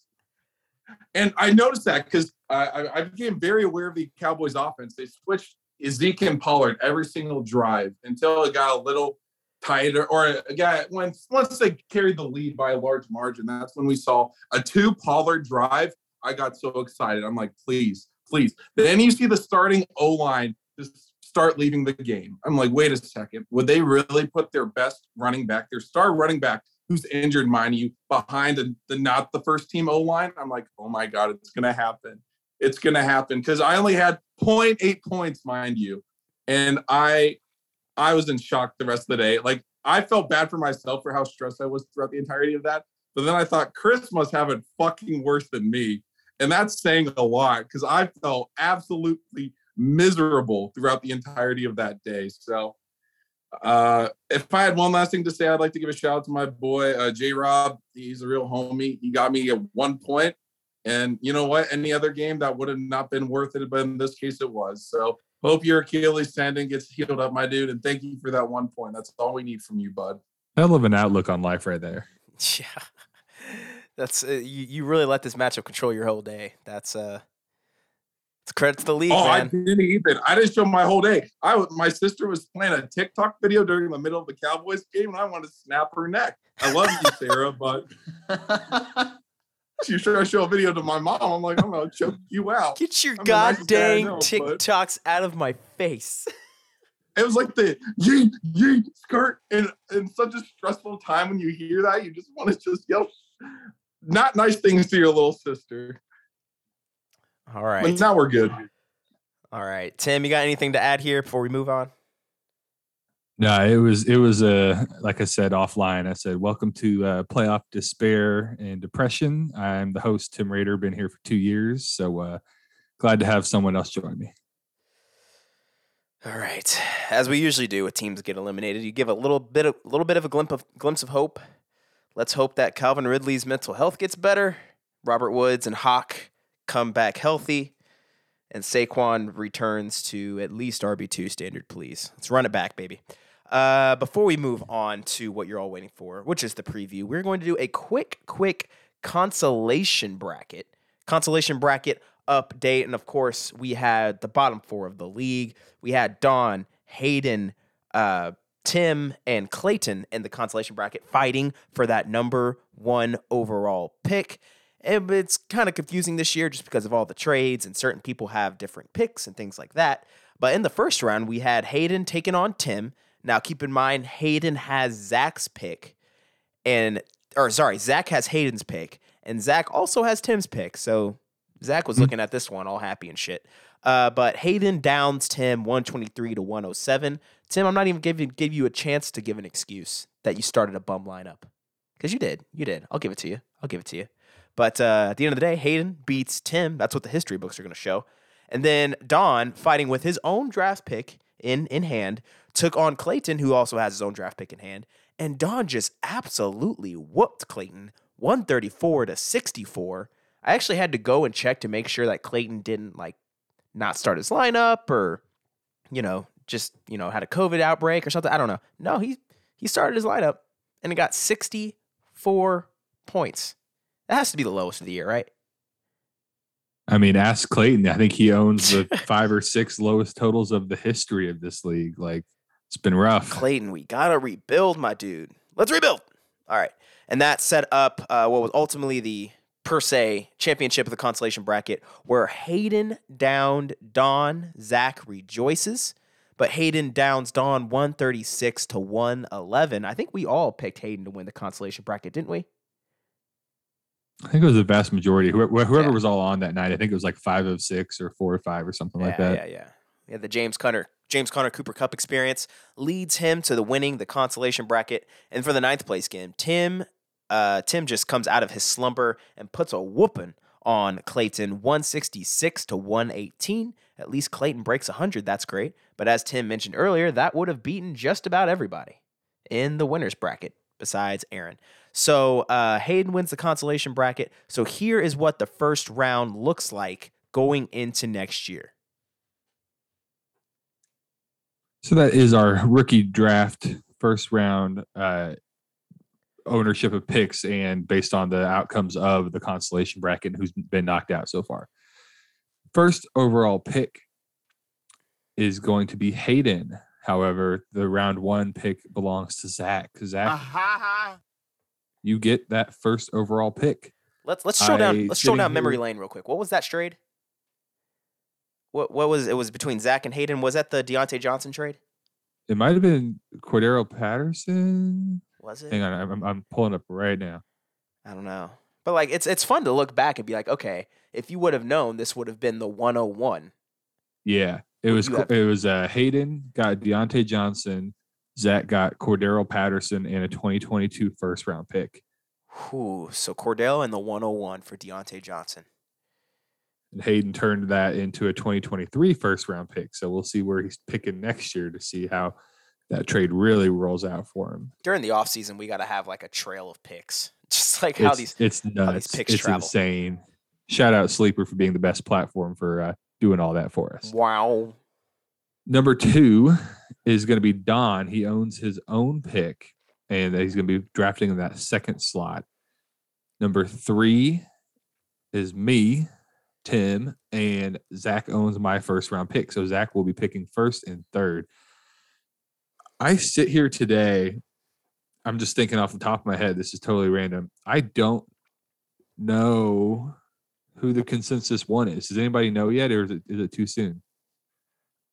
[SPEAKER 3] And I noticed that because I, I- I became very aware of the Cowboys offense. They switched Ezekiel and Pollard every single drive until it got a little tighter, or a guy once once they carried the lead by a large margin. That's when we saw a two Pollard drive. I got so excited. I'm like, please, please. Then you see the starting O line just start leaving the game. I'm like, wait a second. Would they really put their best running back, their star running back, who's injured, mind you, behind the, the not the first team O line? I'm like, oh my God, it's gonna happen. It's gonna happen. Because I only had 0.8 points, mind you. And I I was in shock the rest of the day. Like I felt bad for myself for how stressed I was throughout the entirety of that. But then I thought Chris must have it fucking worse than me. And that's saying a lot because I felt absolutely miserable throughout the entirety of that day. So uh if I had one last thing to say, I'd like to give a shout out to my boy uh J Rob. He's a real homie. He got me at one point. And you know what? Any other game that would have not been worth it, but in this case it was. So hope your Achilles tendon gets healed up, my dude. And thank you for that one point. That's all we need from you, bud.
[SPEAKER 4] Hell of an outlook on life right there.
[SPEAKER 1] Yeah, that's uh, you. You really let this matchup control your whole day. That's uh, it's credit to the league,
[SPEAKER 3] Oh, I didn't even. I didn't show my whole day. I was- my sister was playing a TikTok video during the middle of the Cowboys game, and I wanted to snap her neck. I love you, Sarah, but she sure I show a video to my mom. I'm like, I'm gonna choke you out.
[SPEAKER 1] Get your
[SPEAKER 3] I'm
[SPEAKER 1] god
[SPEAKER 3] guy I
[SPEAKER 1] dang
[SPEAKER 3] know, but-
[SPEAKER 1] TikToks out of my face.
[SPEAKER 3] It was like the yeet yeet skirt, and in such a stressful time when you hear that, you just want to just yell, not nice things to your little sister.
[SPEAKER 1] All right.
[SPEAKER 3] But now we're good.
[SPEAKER 1] All right, Tim, you got anything to add here before we move on?
[SPEAKER 4] No, it was it was uh, like I said offline. I said, "Welcome to uh, playoff despair and depression." I'm the host, Tim Rader. Been here for two years, so uh, glad to have someone else join me.
[SPEAKER 1] All right, as we usually do with teams get eliminated, you give a little bit of little bit of a glimpse of glimpse of hope. Let's hope that Calvin Ridley's mental health gets better. Robert Woods and Hawk come back healthy, and Saquon returns to at least RB two standard. Please, let's run it back, baby. Uh, before we move on to what you're all waiting for, which is the preview, we're going to do a quick, quick consolation bracket. Consolation bracket update. And of course, we had the bottom four of the league. We had Don, Hayden, uh, Tim, and Clayton in the consolation bracket fighting for that number one overall pick. And it's kind of confusing this year just because of all the trades and certain people have different picks and things like that. But in the first round, we had Hayden taking on Tim. Now, keep in mind, Hayden has Zach's pick, and or sorry, Zach has Hayden's pick, and Zach also has Tim's pick. So Zach was looking at this one all happy and shit. Uh, but Hayden downs Tim 123 to 107. Tim, I'm not even giving give you a chance to give an excuse that you started a bum lineup. Because you did. You did. I'll give it to you. I'll give it to you. But uh, at the end of the day, Hayden beats Tim. That's what the history books are going to show. And then Don, fighting with his own draft pick in, in hand, took on Clayton, who also has his own draft pick in hand. And Don just absolutely whooped Clayton 134 to 64. I actually had to go and check to make sure that Clayton didn't like not start his lineup or, you know, just, you know, had a COVID outbreak or something. I don't know. No, he he started his lineup and it got 64 points. That has to be the lowest of the year, right?
[SPEAKER 4] I mean, ask Clayton. I think he owns the five or six lowest totals of the history of this league. Like, it's been rough.
[SPEAKER 1] Clayton, we gotta rebuild, my dude. Let's rebuild. All right, and that set up uh, what was ultimately the per se championship of the consolation bracket, where Hayden downed Don. Zach rejoices, but Hayden downs thirty six to one eleven. I think we all picked Hayden to win the consolation bracket, didn't we?
[SPEAKER 4] I think it was the vast majority. Whoever, whoever
[SPEAKER 1] Yeah.
[SPEAKER 4] was all on that night, I think it was like five of six or four or five or something like that.
[SPEAKER 1] yeah, yeah. Yeah, the James Conner James Conner Cooper Kupp experience leads him to the winning the consolation bracket. And for the ninth place game, Tim uh, Tim just comes out of his slumber and puts a whooping on Clayton 166 to 118. At least Clayton breaks 100. That's great. But as Tim mentioned earlier, that would have beaten just about everybody in the winners bracket besides Aaron. So uh, Hayden wins the consolation bracket. So here is what the first round looks like going into next year.
[SPEAKER 4] So that is our rookie draft first round uh, ownership of picks and based on the outcomes of the consolation bracket who's been knocked out so far. First overall pick is going to be Hayden. However, the round one pick belongs to Zach. Zach, you get that first overall pick.
[SPEAKER 1] Let's let's stroll down let's
[SPEAKER 4] show
[SPEAKER 1] down memory
[SPEAKER 4] here-
[SPEAKER 1] lane real quick. What was that trade? What what was it was between Zach and Hayden? Was that the Diontae Johnson trade?
[SPEAKER 4] It might have been Cordarrelle Patterson.
[SPEAKER 1] Was it?
[SPEAKER 4] Hang on, I'm, I'm pulling up right now.
[SPEAKER 1] I don't know. But like it's it's fun to look back and be like, okay, if you would have known this would have been the 101.
[SPEAKER 4] Yeah, it was
[SPEAKER 1] do you
[SPEAKER 4] Co-
[SPEAKER 1] have?
[SPEAKER 4] it was uh, Hayden got Diontae Johnson, Zach got Cordarrelle Patterson, and a 2022 first round pick.
[SPEAKER 1] Whew, so Cordell and the 101 for Diontae Johnson.
[SPEAKER 4] And Hayden turned that into a 2023 first round pick. So we'll see where he's picking next year to see how that trade really rolls out for him.
[SPEAKER 1] During the offseason, we got to have like a trail of picks. Just like how
[SPEAKER 4] it's,
[SPEAKER 1] these
[SPEAKER 4] it's nuts.
[SPEAKER 1] these picks
[SPEAKER 4] it's
[SPEAKER 1] travel.
[SPEAKER 4] insane. Shout out Sleeper for being the best platform for uh, doing all that for us.
[SPEAKER 1] wow.
[SPEAKER 4] Number two is going to be Don. He owns his own pick, and he's going to be drafting in that second slot. Number three is me, Tim, and Zach owns my first round pick. So Zach will be picking first and third. I sit here today. I'm just thinking off the top of my head. This is totally random. I don't know who the consensus one is. Does anybody know yet, or is it, is it too soon?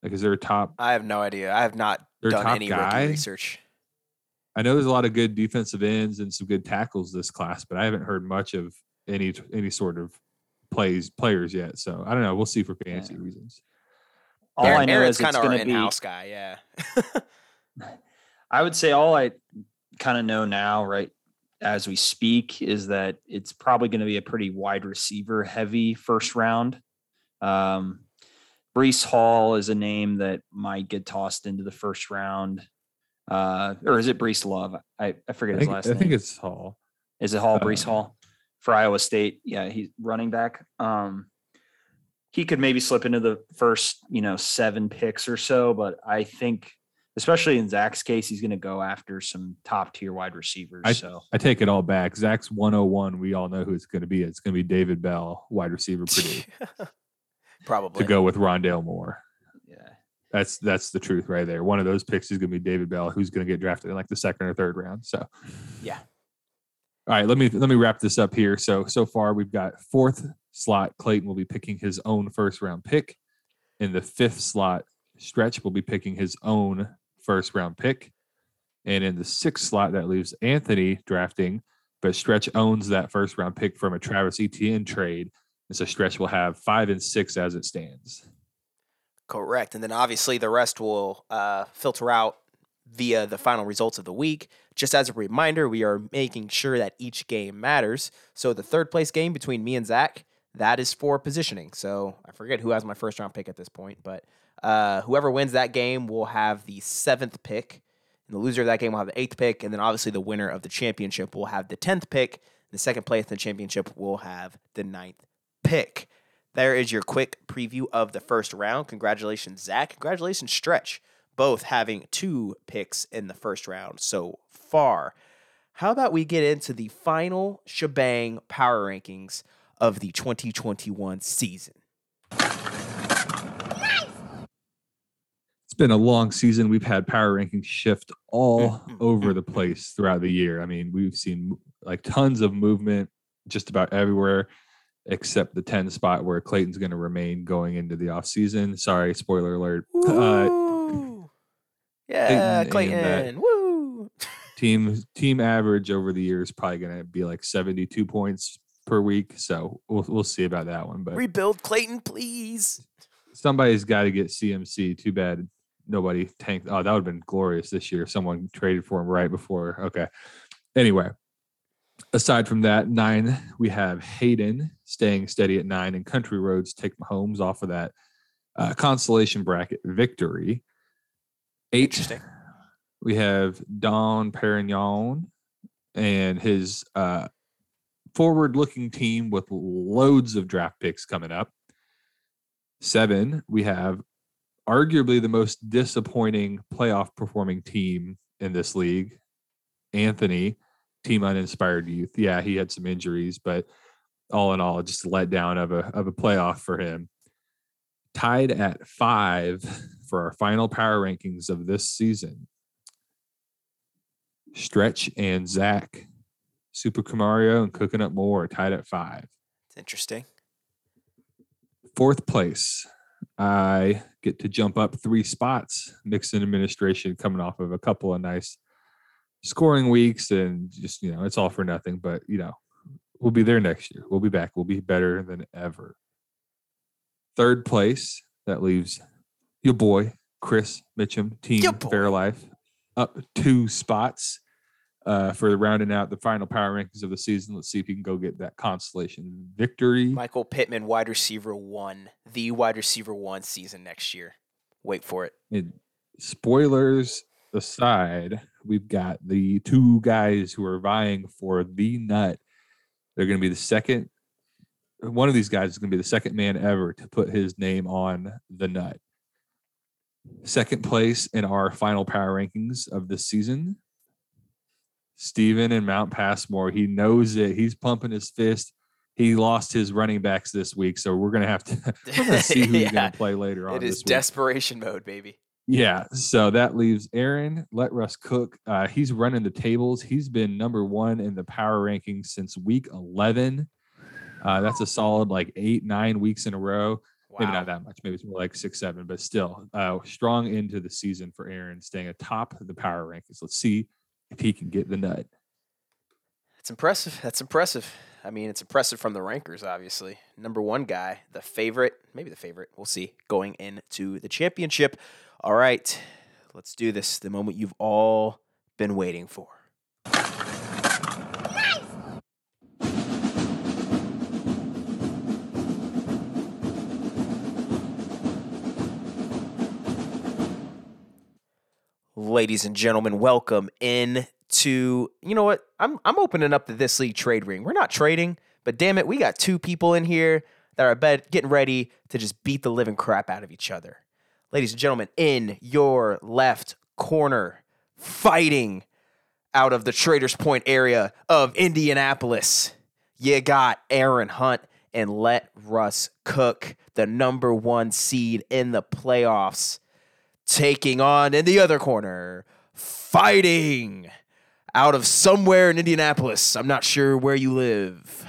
[SPEAKER 4] Like, is there a top?
[SPEAKER 1] I have no idea. I have not done
[SPEAKER 4] top
[SPEAKER 1] any
[SPEAKER 4] guy?
[SPEAKER 1] research.
[SPEAKER 4] I know there's a lot of good defensive ends and some good tackles this class, but I haven't heard much of any any sort of plays players yet. So I don't know. We'll see for fantasy
[SPEAKER 2] Yeah.
[SPEAKER 4] reasons.
[SPEAKER 2] all
[SPEAKER 1] Aaron,
[SPEAKER 2] I know
[SPEAKER 1] Aaron's
[SPEAKER 2] is it's
[SPEAKER 1] kind of
[SPEAKER 2] going
[SPEAKER 1] our
[SPEAKER 2] to be.
[SPEAKER 1] in-house guy. Yeah.
[SPEAKER 2] I would say all I kind of know now, right, as we speak, is that it's probably going to be a pretty wide receiver heavy first round. Um, Breece Hall is a name that might get tossed into the first round. Uh, or is it Breece Love? I, I forget
[SPEAKER 4] I
[SPEAKER 2] his last
[SPEAKER 4] I
[SPEAKER 2] name.
[SPEAKER 4] I think it's Hall.
[SPEAKER 2] Is it Hall Breece
[SPEAKER 4] Uh,
[SPEAKER 2] Hall for Iowa State? Yeah, he's running back. Um, he could maybe slip into the first, you know, seven picks or so, but I think, especially in Zach's case, he's going to go after some top tier wide receivers.
[SPEAKER 4] I-
[SPEAKER 2] so
[SPEAKER 4] I take it all back. Zach's 101. We all know who it's going to be. It's going to be David Bell, wide receiver, Purdue,
[SPEAKER 1] Probably.
[SPEAKER 4] to go with Rondale Moore.
[SPEAKER 2] yeah,
[SPEAKER 4] That's that's the truth right there. One of those picks is going to be David Bell, who's going to get drafted in like the second or third round. So,
[SPEAKER 1] Yeah.
[SPEAKER 4] All right, let me let me wrap this up here. So so far we've got fourth slot. Clayton will be picking his own first round pick. In the fifth slot, Stretch will be picking his own first round pick. And in the sixth slot, that leaves Anthony drafting, but Stretch owns that first round pick from a Travis Etienne trade. And so Stretch will have five and six as it stands.
[SPEAKER 1] Correct. And then obviously the rest will uh, filter out via the final results of the week. Just as a reminder, we are making sure that each game matters. So the third place game between me and Zach, that is for positioning. So I forget who has my first round pick at this point, but uh, whoever wins that game will have the seventh pick. And the loser of that game will have the eighth pick. And then obviously the winner of the championship will have the 10th pick. The second place in the championship will have the ninth pick. There is your quick preview of the first round. Congratulations, Zach. Congratulations, Stretch. Both having two picks in the first round so far. How about we get into the final shebang power rankings of the 2021 season?
[SPEAKER 4] It's been a long season. We've had power rankings shift all
[SPEAKER 1] Mm, mm,
[SPEAKER 4] over the
[SPEAKER 1] mm.
[SPEAKER 4] place throughout the year. I mean, we've seen like tons of movement just about everywhere except the 10 spot where Clayton's going to remain going into the offseason. Sorry, spoiler alert. Uh,
[SPEAKER 1] yeah,
[SPEAKER 4] Clayton
[SPEAKER 1] Clayton. Woo!
[SPEAKER 4] team team average over the year is probably going to be like 72 points per week. So we'll, we'll see about that one. But
[SPEAKER 1] Rebuild Clayton, please.
[SPEAKER 4] somebody's got to get CMC. Too bad nobody tanked. Oh, that would have been glorious this year. if Someone traded for him right before. Okay. Anyway, aside from that, nine, we have Hayden staying steady at nine, and Country Roads take Mahomes off of that uh, consolation bracket victory. Eight,
[SPEAKER 1] Interesting.
[SPEAKER 4] we have Don Perignon and his uh, forward looking team with loads of draft picks coming up. Seven, we have arguably the most disappointing playoff performing team in this league, Anthony, team uninspired youth. Yeah, he had some injuries, but all in all, just a letdown of a of a playoff for him. Tied at five for our final power rankings of this season. Stretch and Zach, Super Camario and Cooking Up More tied at five.
[SPEAKER 1] It's interesting.
[SPEAKER 4] Fourth place, I get to jump up three spots. Nixon administration coming off of a couple of nice scoring weeks, and just you know, it's all for nothing. But you know, we'll be there next year. We'll be back. We'll be better than ever. Third place, that leaves your boy Chris Mitchum, Team. Fairlife, up two spots uh, for rounding out the final power rankings of the season. Let's see if you can go get that consolation victory.
[SPEAKER 1] Michael Pittman, wide receiver one, the wide receiver one season next year. Wait for it.
[SPEAKER 4] And spoilers aside, we've got the two guys who are vying for the nut. They're going to be the second. One of these guys is going to be the second man ever to put his name on the nut. Second place in our final power rankings of this season. Steven and Mount Passmore. He knows it. He's pumping his fist. He lost his running backs this week, so we're gonna have to gonna see who's
[SPEAKER 1] Yeah.
[SPEAKER 4] gonna play later on.
[SPEAKER 1] It is desperation mode, baby.
[SPEAKER 4] Yeah, so that leaves Aaron. Let Russ cook. Uh, he's running the tables. He's been number one in the power rankings since week eleven. Uh, that's a solid like eight, nine weeks in a row.
[SPEAKER 1] Wow.
[SPEAKER 4] Maybe not that much. Maybe it's more like six, seven, but still uh, strong into the season for Aaron, staying atop the power rankings. Let's see if he can get the nut.
[SPEAKER 1] That's impressive. That's impressive. I mean, it's impressive from the rankers, obviously. Number one guy, the favorite, maybe the favorite, we'll see, going into the championship. All right, let's do this. The moment you've all been waiting for. Ladies and gentlemen, welcome in to you know what? I'm I'm opening up the this league trade ring. We're not trading, but damn it, we got two people in here that are bed getting ready to just beat the living crap out of each other. Ladies and gentlemen, in your left corner, fighting out of the Traders Point area of Indianapolis, you got Aaron Hunt and let Russ cook, the number one seed in the playoffs, taking on in the other corner, fighting out of somewhere in Indianapolis. I'm not sure where you live,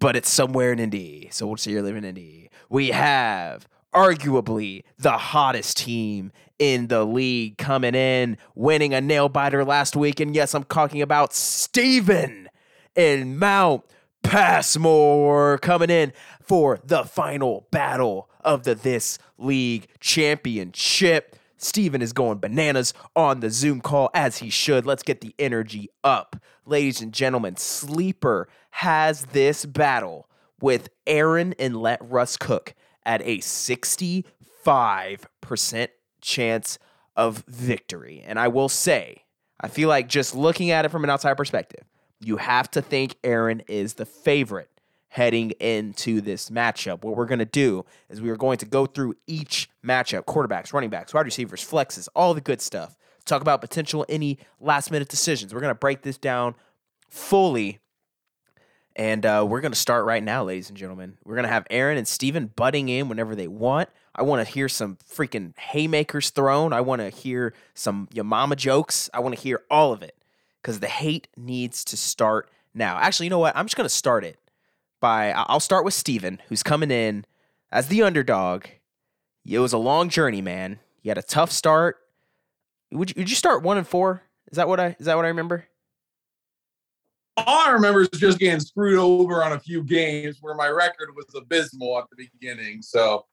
[SPEAKER 1] but it's somewhere in Indy. So we'll say you live in Indy. We have arguably the hottest team in the league coming in, winning a nail biter last week. And yes, I'm talking about Steven in Mount Passmore coming in for the final battle of the This League Championship. Steven is going bananas on the Zoom call as he should. Let's get the energy up. Ladies and gentlemen, Sleeper has this battle with Aaron and Let Russ Cook at a 65% chance of victory. And I will say, I feel like just looking at it from an outside perspective, you have to think Aaron is the favorite heading into this matchup. What we're going to do is we are going to go through each matchup quarterbacks, running backs, wide receivers, flexes, all the good stuff. Talk about potential any last minute decisions. We're going to break this down fully. And uh, we're going to start right now, ladies and gentlemen. We're going to have Aaron and Steven butting in whenever they want. I want to hear some freaking haymakers thrown. I want to hear some your mama jokes. I want to hear all of it because the hate needs to start now. Actually, you know what? I'm just going to start it by I'll start with Steven, who's coming in as the underdog. It was a long journey, man. You had a tough start. Would you, would you start one and four? Is that what I is that what I remember?
[SPEAKER 3] All I remember is just getting screwed over on a few games where my record was abysmal at the beginning. So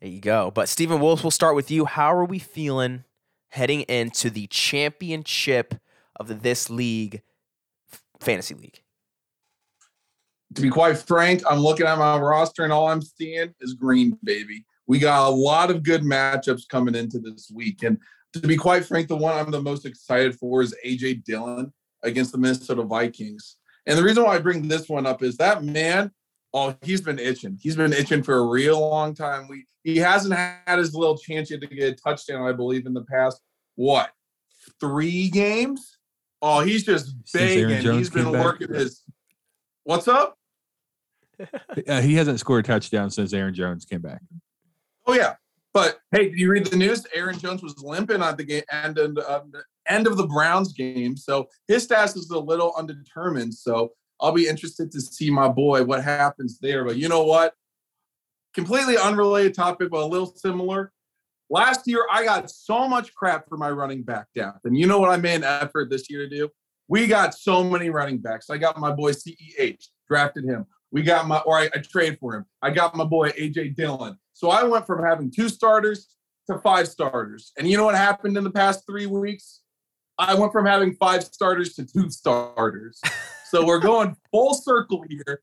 [SPEAKER 1] there you go. But Stephen Wolves, we'll start with you. How are we feeling heading into the championship of This League Fantasy League?
[SPEAKER 3] To be quite frank, I'm looking at my roster and all I'm seeing is green, baby. We got a lot of good matchups coming into this week. And to be quite frank, the one I'm the most excited for is AJ Dillon against the Minnesota Vikings. And the reason why I bring this one up is that man, oh, he's been itching. He's been itching for a real long time. We he hasn't had his little chance yet to get a touchdown, I believe, in the past what three games. Oh, he's just begging. He's been working back. his. What's up?
[SPEAKER 4] uh, he hasn't scored a touchdown since Aaron Jones came back.
[SPEAKER 3] Oh yeah, but hey, did you read the news? Aaron Jones was limping at the game end of the end of the Browns game, so his status is a little undetermined. So I'll be interested to see my boy what happens there. But you know what? Completely unrelated topic, but a little similar. Last year, I got so much crap for my running back depth. And you know what I made an effort this year to do? We got so many running backs. I got my boy CEH, drafted him. We got my, or I, I trade for him. I got my boy AJ Dillon. So I went from having two starters to five starters. And you know what happened in the past three weeks? I went from having five starters to two starters. so we're going full circle here,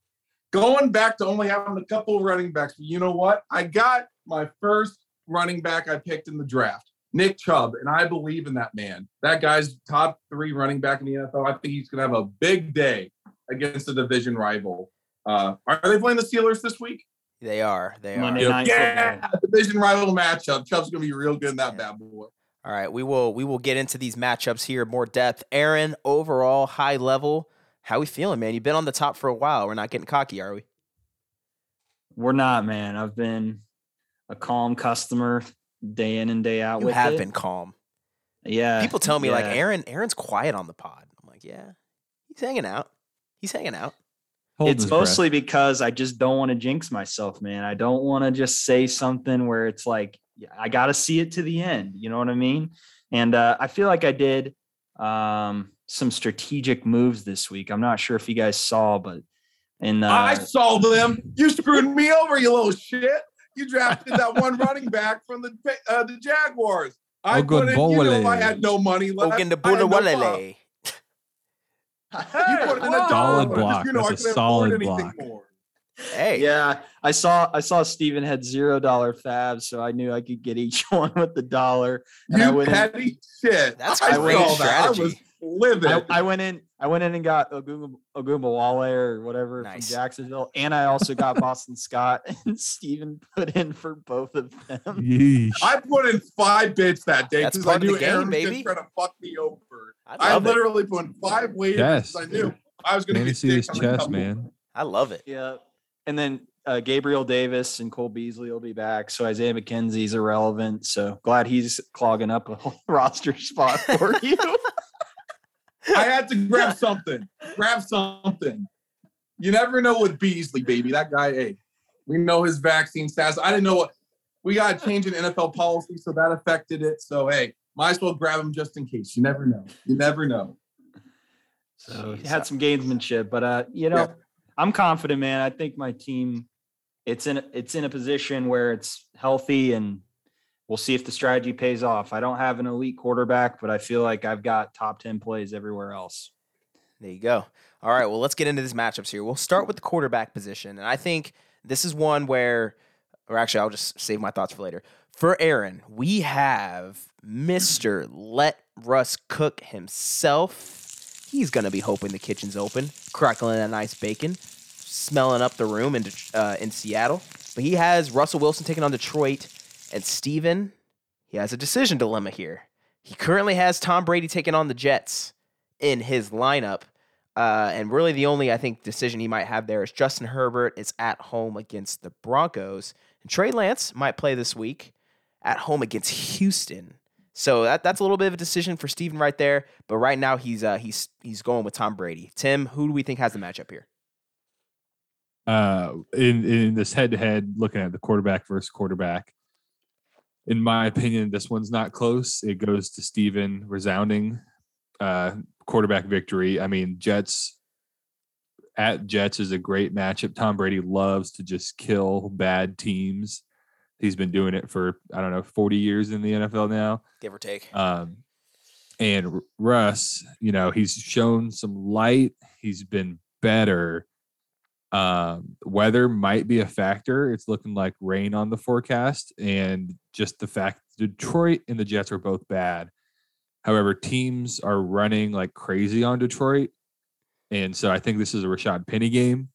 [SPEAKER 3] going back to only having a couple of running backs. But you know what? I got my first running back I picked in the draft, Nick Chubb, and I believe in that man. That guy's top three running back in the NFL. I think he's going to have a big day against a division rival. Uh, are they playing the Steelers this week?
[SPEAKER 1] They are. They
[SPEAKER 2] Monday
[SPEAKER 1] are.
[SPEAKER 2] Night
[SPEAKER 3] yeah, division rival matchup. Chubb's going to be real good in that yeah. bad boy.
[SPEAKER 1] All right, we will we will get into these matchups here more depth. Aaron, overall high level, how we feeling, man? You've been on the top for a while. We're not getting cocky, are we?
[SPEAKER 2] We're not, man. I've been a calm customer day in and day out.
[SPEAKER 1] You
[SPEAKER 2] with
[SPEAKER 1] have
[SPEAKER 2] it.
[SPEAKER 1] been calm.
[SPEAKER 2] Yeah.
[SPEAKER 1] People tell me
[SPEAKER 2] yeah.
[SPEAKER 1] like Aaron. Aaron's quiet on the pod. I'm like, yeah, he's hanging out. He's hanging out.
[SPEAKER 2] it's mostly breath. because I just don't want to jinx myself, man. I don't want to just say something where it's like I got to see it to the end. You know what I mean? And uh, I feel like I did um, some strategic moves this week. I'm not sure if you guys saw, but in uh,
[SPEAKER 3] I saw them. You screwed me over, you little shit. You drafted that one running back from the uh, the Jaguars. I put in, you know, I had no money left.
[SPEAKER 1] Ogun de
[SPEAKER 3] I had no You put in a
[SPEAKER 4] Solid
[SPEAKER 3] dollar,
[SPEAKER 4] block.
[SPEAKER 3] You know,
[SPEAKER 4] That's a solid block.
[SPEAKER 3] more.
[SPEAKER 1] Hey,
[SPEAKER 2] yeah, I saw I saw Steven had zero dollar fabs, so I knew I could get each one with the dollar. And I
[SPEAKER 3] You
[SPEAKER 2] went
[SPEAKER 3] petty shit.
[SPEAKER 1] That's
[SPEAKER 3] I
[SPEAKER 2] great
[SPEAKER 3] saw that. I was
[SPEAKER 1] strategy.
[SPEAKER 3] Livid.
[SPEAKER 2] I, I went in. I went in and got Ogumba Wale or whatever
[SPEAKER 1] Nice.
[SPEAKER 2] from Jacksonville, and I also got Boston Scott and Steven put in for both of them.
[SPEAKER 4] Yeesh.
[SPEAKER 3] I put in five bids that day because I
[SPEAKER 1] part of the
[SPEAKER 3] knew
[SPEAKER 1] game,
[SPEAKER 3] Aaron was
[SPEAKER 1] baby.
[SPEAKER 3] just trying to fuck me over.
[SPEAKER 1] I
[SPEAKER 3] I
[SPEAKER 1] love it.
[SPEAKER 3] literally put in five waivers
[SPEAKER 4] Yes.
[SPEAKER 3] I knew I was going to get
[SPEAKER 4] Fantasy is
[SPEAKER 3] dick on a
[SPEAKER 4] chess, man.
[SPEAKER 1] I love it.
[SPEAKER 2] Yeah, and then uh, Gabriel Davis and Cole Beasley will be back. So Isaiah McKenzie's irrelevant. So glad he's clogging up a whole roster spot for you.
[SPEAKER 3] I had to grab something. Grab something. You never know with Beasley, baby. That guy, hey, we know his vaccine status. I didn't know what we got to change in NFL policy, so that affected it. So hey, might as well grab him just in case. You never know. You never know.
[SPEAKER 2] So he had some gamesmanship, but uh, you know,
[SPEAKER 3] Yeah.
[SPEAKER 2] I'm confident, man. I think my team, it's in it's in a position where it's healthy, and we'll see if the strategy pays off. I don't have an elite quarterback, but I feel like I've got top ten plays everywhere else.
[SPEAKER 1] There you go. All right, well, let's get into these matchups here. We'll start with the quarterback position. And I think this is one where, or actually, I'll just save my thoughts for later. For Aaron, we have Mr. Let Russ Cook himself. He's going to be hoping the kitchen's open, crackling a nice bacon, smelling up the room in, uh, in Seattle. But he has Russell Wilson taking on Detroit. And Steven, he has a decision dilemma here. He currently has Tom Brady taking on the Jets in his lineup. Uh, and really, the only I think decision he might have there is Justin Herbert is at home against the Broncos, and Trey Lance might play this week at home against Houston. So that, that's a little bit of a decision for Steven right there. But right now, he's uh, he's he's going with Tom Brady. Tim, who do we think has the matchup here?
[SPEAKER 4] uh, in in this head to head, looking at the quarterback versus quarterback. In my opinion, this one's not close. It goes to Steven resounding uh, quarterback victory. I mean, Jets at Jets is a great matchup. Tom Brady loves to just kill bad teams. He's been doing it for I don't know 40 years in the NFL now.
[SPEAKER 1] Give or take.
[SPEAKER 4] Um, and Russ, you know, he's shown some light. He's been better. Um, weather might be a factor. It's looking like rain on the forecast, and just the fact Detroit and the Jets are both bad. However, teams are running like crazy on Detroit, and so I think this is a Rashaad Penny game.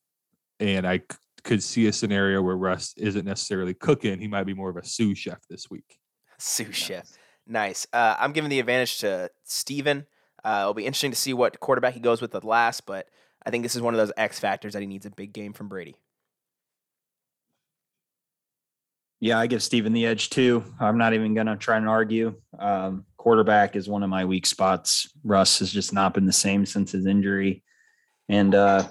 [SPEAKER 4] And I c- could see a scenario where Russ isn't necessarily cooking; he might be more of a sous chef this week.
[SPEAKER 1] Sous chef. Nice. Uh, I'm giving the advantage to Steven. Uh, it'll be interesting to see what quarterback he goes with at last, but I think this is one of those X factors that he needs a big game from Brady.
[SPEAKER 2] Yeah, I give Steven the edge too. I'm not even going to try and argue. Um, quarterback is one of my weak spots. Russ has just not been the same since his injury. And uh,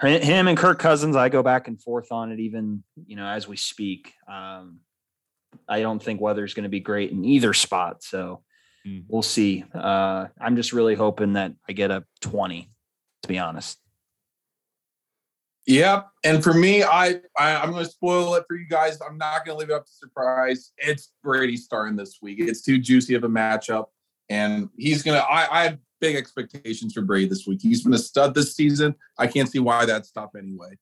[SPEAKER 2] him and Kirk Cousins, I go back and forth on it even, you know, as we speak. Um, I don't think weather's going to be great in either spot. So
[SPEAKER 4] Mm.
[SPEAKER 2] we'll see. Uh, I'm just really hoping that I get a 20, to be honest.
[SPEAKER 3] Yep. And for me, I, I I'm going to spoil it for you guys. I'm not going to leave it up to surprise. It's Brady starting this week. It's too juicy of a matchup, and he's going to. I I have big expectations for Brady this week. He's been a stud this season. I can't see why that stop anyway.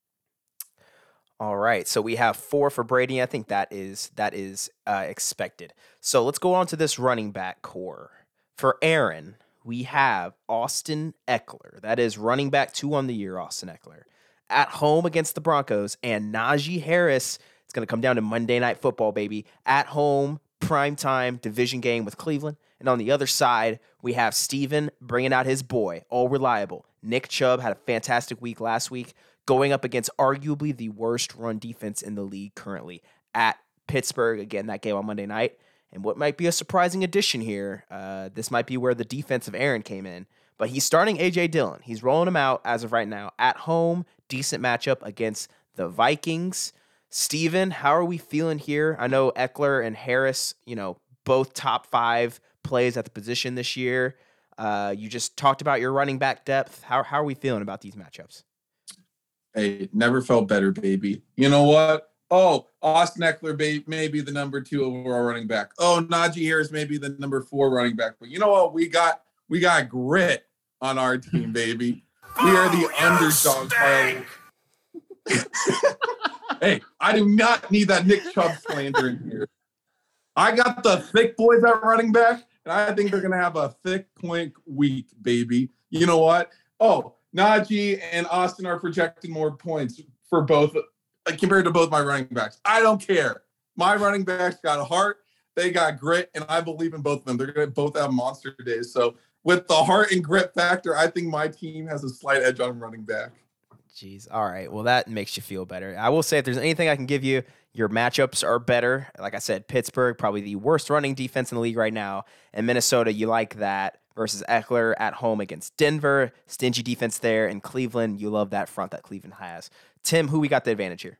[SPEAKER 1] All right, so we have four for Brady. I think that is that is uh, expected. So let's go on to this running back core. For Aaron, we have Austin Ekeler. That is running back two on the year. Austin Ekeler at home against the Broncos, and Najee Harris. It's going to come down to Monday Night Football, baby. At home, prime time division game with Cleveland. And on the other side, we have Steven bringing out his boy, all reliable. Nick Chubb had a fantastic week last week going up against arguably the worst run defense in the league currently at Pittsburgh. Again, that game on Monday night. And what might be a surprising addition here, uh, this might be where the defensive Aaron came in. But he's starting AJ Dillon. He's rolling him out as of right now at home. Decent matchup against the Vikings. Steven, how are we feeling here? I know Ekeler and Harris, you know, both top five plays at the position this year. Uh, you just talked about your running back depth. How how are we feeling about these matchups?
[SPEAKER 3] Hey, never felt better, baby. You know what? Oh, Austin Ekeler may, may be the number two overall running back. Oh, Najee Harris may be the number four running back. But you know what? We got we got grit on our team, baby. We are the oh, underdog. hey, I do not need that Nick Chubb slander in here. I got the thick boys at running back, and I think they're gonna have a thick point week, baby. You know what? Oh, Najee and Austin are projecting more points for both Uh, compared to both my running backs. I don't care. My running backs got a heart, they got grit, and I believe in both of them. They're gonna both have monster days. So with the heart and grit factor, I think my team has a slight edge on running back.
[SPEAKER 1] Jeez. All right. Well, that makes you feel better. I will say, if there's anything I can give you, your matchups are better. Like I said, Pittsburgh, probably the worst running defense in the league right now. And Minnesota, you like that versus Ekeler at home against Denver. Stingy defense there. And Cleveland, you love that front that Cleveland has. Tim, who we got the advantage here?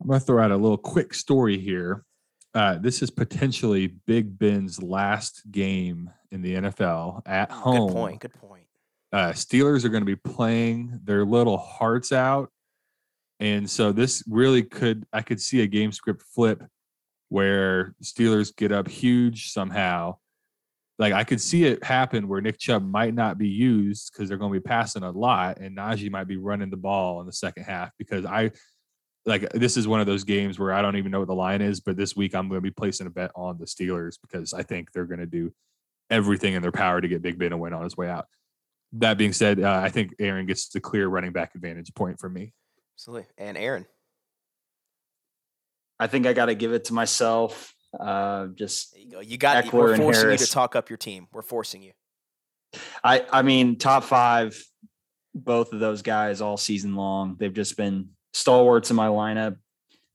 [SPEAKER 4] I'm going to throw out a little quick story here. Uh, this is potentially Big Ben's last game in the NFL at home.
[SPEAKER 1] Good point. Good point.
[SPEAKER 4] Uh, Steelers are going to be playing their little hearts out. And so this really could, I could see a game script flip where Steelers get up huge somehow. Like I could see it happen where Nick Chubb might not be used because they're going to be passing a lot, and Najee might be running the ball in the second half. Because I like this is one of those games where I don't even know what the line is, but this week I'm going to be placing a bet on the Steelers because I think they're going to do everything in their power to get Big Ben a win on his way out. That being said, uh, I think Aaron gets the clear running back advantage point for me.
[SPEAKER 1] Absolutely. And Aaron.
[SPEAKER 2] I think I got to give it to myself. Uh, just
[SPEAKER 1] there you go. You got.
[SPEAKER 2] Ekeler
[SPEAKER 1] we're forcing you to talk up your team. We're forcing you.
[SPEAKER 2] I I mean top five, both of those guys all season long. They've just been stalwarts in my lineup.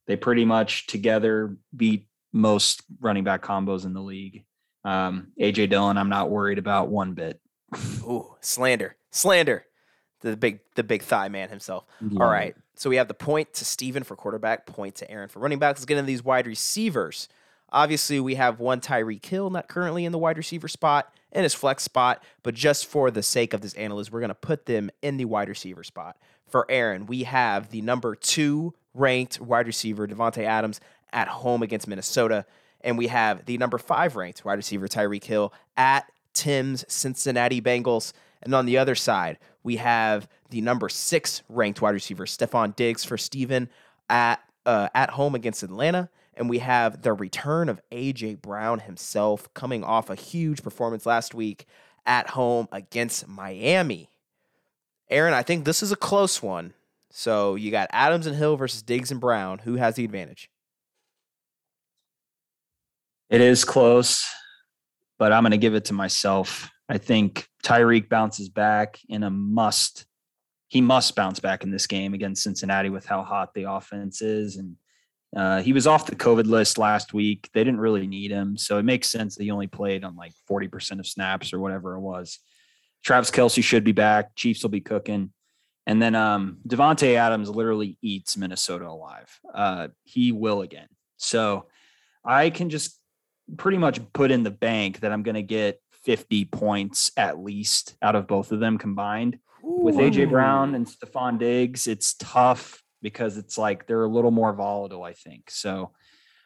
[SPEAKER 2] They pretty much together beat most running back combos in the league. Um, AJ Dillon, I'm not worried about one bit.
[SPEAKER 1] Ooh, slander, slander. The big, the big thigh man himself. All right. So we have the point to Steven for quarterback, point to Aaron for running back. Let's get into these wide receivers. Obviously, we have one Tyreek Hill not currently in the wide receiver spot in his flex spot, but just for the sake of this analyst, we're going to put them in the wide receiver spot. For Aaron, we have the number two ranked wide receiver, Davante Adams, at home against Minnesota. And we have the number five ranked wide receiver, Tyreek Hill, at Tim's Cincinnati Bengals. And on the other side, we have the number six ranked wide receiver, Stefon Diggs for Steven at uh, at home against Atlanta. And we have the return of AJ Brown himself coming off a huge performance last week at home against Miami. Aaron, I think this is a close one. So you got Adams and Hill versus Diggs and Brown. Who has the advantage?
[SPEAKER 2] It is close, but I'm going to give it to myself. I think Tyreek bounces back in a must. He must bounce back in this game against Cincinnati with how hot the offense is. And uh, he was off the COVID list last week. They didn't really need him. So it makes sense that he only played on like 40% of snaps or whatever it was. Travis Kelce should be back. Chiefs will be cooking. And then um, Davante Adams literally eats Minnesota alive. Uh, he will again. So I can just pretty much put in the bank that I'm going to get 50 points at least out of both of them combined. With AJ Brown and Stefon Diggs, it's tough because it's like they're a little more volatile, I think. So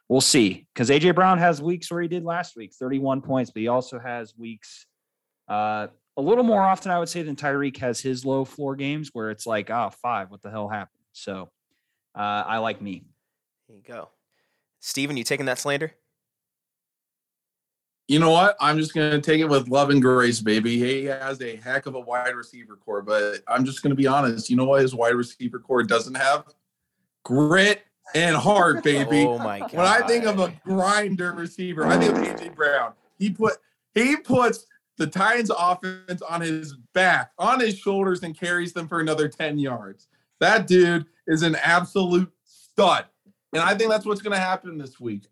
[SPEAKER 2] we'll see. Because AJ Brown has weeks where he did last week, 31 points, but he also has weeks uh, a little more often, I would say, than Tyreek has his low floor games where it's like, ah, oh, five, what the hell happened? So uh, I like me.
[SPEAKER 1] There you go. Steven, you taking that slander?
[SPEAKER 3] You know what? I'm just going to take it with love and grace, baby. He has a heck of a wide receiver core, but I'm just going to be honest. You know what his wide receiver core doesn't have? Grit and heart, baby.
[SPEAKER 1] Oh my god.
[SPEAKER 3] when I think of a grinder receiver, I think of AJ Brown. He put he puts the Titans offense on his back, on his shoulders, and carries them for another 10 yards. That dude is an absolute stud. And I think that's what's going to happen this week.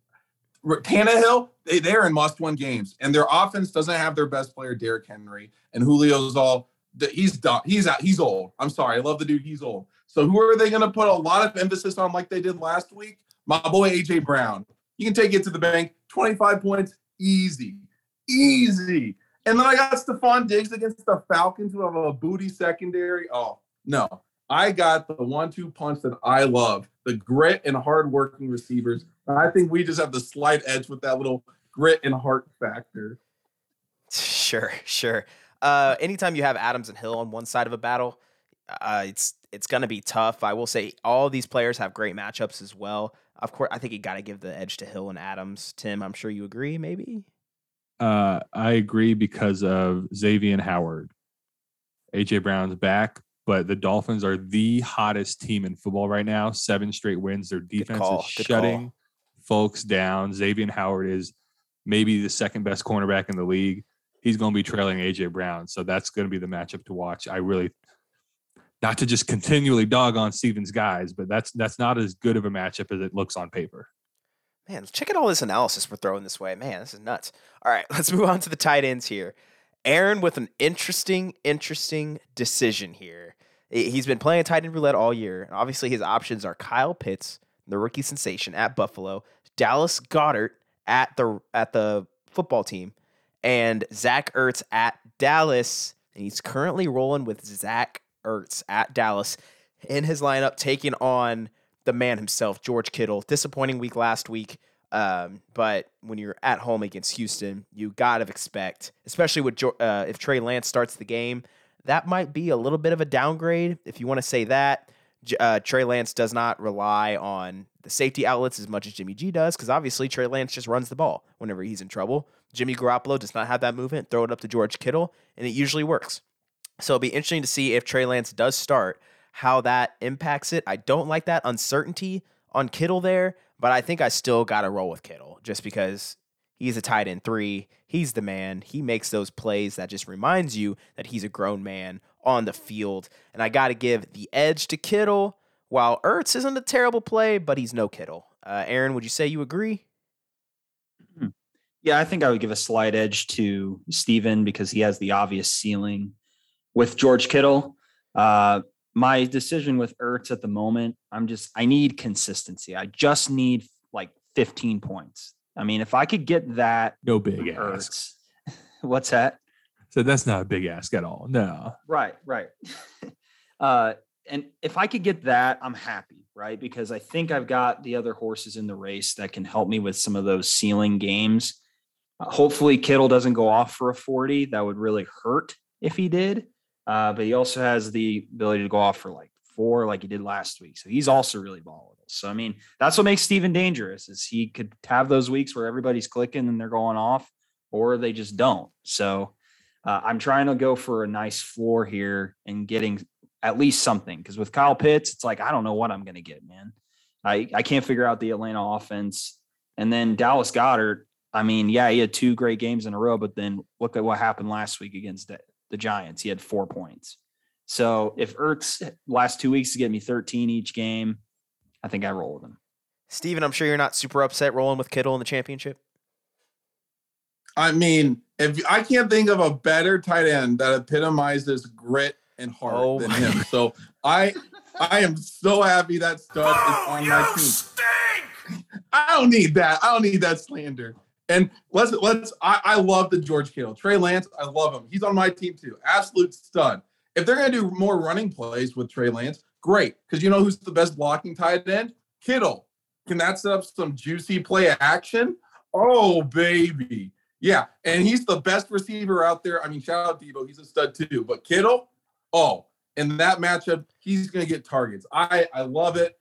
[SPEAKER 3] Tannehill, they, they're in must-win games, and their offense doesn't have their best player, Derrick Henry, and Julio's all he's done. He's out. He's old. I'm sorry. I love the dude. He's old. So who are they going to put a lot of emphasis on, like they did last week? My boy AJ Brown. You can take it to the bank. 25 points, easy, easy. And then I got Stefon Diggs against the Falcons who have a booty secondary. Oh, no. I got the one two punch that I love the grit and hardworking receivers. I think we just have the slight edge with that little grit and heart factor.
[SPEAKER 1] Sure, sure. Uh, anytime you have Adams and Hill on one side of a battle, uh, it's it's gonna be tough. I will say all these players have great matchups as well. Of course, I think you got to give the edge to Hill and Adams. Tim, I'm sure you agree. Maybe.
[SPEAKER 4] Uh, I agree because of Xavier and Howard. AJ Brown's back, but the Dolphins are the hottest team in football right now. Seven straight wins. Their defense is
[SPEAKER 1] good
[SPEAKER 4] shutting
[SPEAKER 1] call.
[SPEAKER 4] Folks down. Xavien Howard is maybe the second best cornerback in the league. He's going to be trailing AJ Brown, so that's going to be the matchup to watch. I really, not to just continually dog on Stevens guys, but that's that's not as good of a matchup as it looks on paper.
[SPEAKER 1] Man, check out all this analysis we're throwing this way. Man, this is nuts. All right, let's move on to the tight ends here. Aaron with an interesting, interesting decision here. He- He's been playing tight end roulette all year. And obviously, his options are Kyle Pitts, the rookie sensation at Buffalo, Dallas Goedert at the at the football team, and Zach Ertz at Dallas. And he's currently rolling with Zach Ertz at Dallas in his lineup, taking on the man himself, George Kittle. Disappointing week last week. Um, but when you're at home against Houston, you gotta expect, especially with uh, if Trey Lance starts the game, that might be a little bit of a downgrade, if you want to say that. Uh, Trey Lance does not rely on the safety outlets as much as Jimmy G does, because obviously Trey Lance just runs the ball whenever he's in trouble. Jimmy Garoppolo does not have that movement. Throw it up to George Kittle, and it usually works. So it'll be interesting to see if Trey Lance does start, how that impacts it. I don't like that uncertainty on Kittle there, but I think I still got to roll with Kittle just because he's a tight end three. He's the man. He makes those plays that just reminds you that he's a grown man on the field. And I got to give the edge to Kittle. While Ertz isn't a terrible play, but he's no Kittle. Uh, Aaron, would you say you agree?
[SPEAKER 2] Yeah, I think I would give a slight edge to Steven because he has the obvious ceiling with George Kittle. Uh, my decision with Ertz at the moment, I'm just, I need consistency. I just need like 15 points. I mean, if I could get that,
[SPEAKER 4] No big ask.
[SPEAKER 2] Ertz, what's that?
[SPEAKER 4] So that's not a big ask at all. No.
[SPEAKER 2] Right, right. uh, and if I could get that, I'm happy, right? Because I think I've got the other horses in the race that can help me with some of those ceiling games. Uh, hopefully, Kittle doesn't go off for a 40. That would really hurt if he did. Uh, but he also has the ability to go off for like four, like he did last week. So he's also really volatile. So I mean, that's what makes Steven dangerous. Is he could have those weeks where everybody's clicking and they're going off, or they just don't. So uh, I'm trying to go for a nice floor here and getting at least something because with Kyle Pitts, it's like I don't know what I'm going to get, man. I I can't figure out the Atlanta offense, and then Dallas Goedert. I mean, yeah, he had two great games in a row, but then look at what happened last week against the, the Giants. He had four points. So if Ertz last two weeks to get me 13 each game, I think I roll with him.
[SPEAKER 1] Steven, I'm sure you're not super upset rolling with Kittle in the championship.
[SPEAKER 3] I mean, if I can't think of a better tight end that epitomizes grit and heart
[SPEAKER 1] Oh
[SPEAKER 3] than him. So I I am so happy that stud is on my oh, team. I don't need that. I don't need that slander. And let's let's I, I love the George Kittle. Trey Lance, I love him. He's on my team too. Absolute stud. If they're gonna do more running plays with Trey Lance, great. Because you know who's the best blocking tight end? Kittle. Can that set up some juicy play action? Oh baby. Yeah, and he's the best receiver out there. I mean, shout out Deebo, he's a stud too. But Kittle, oh, in that matchup, he's gonna get targets. I I love it,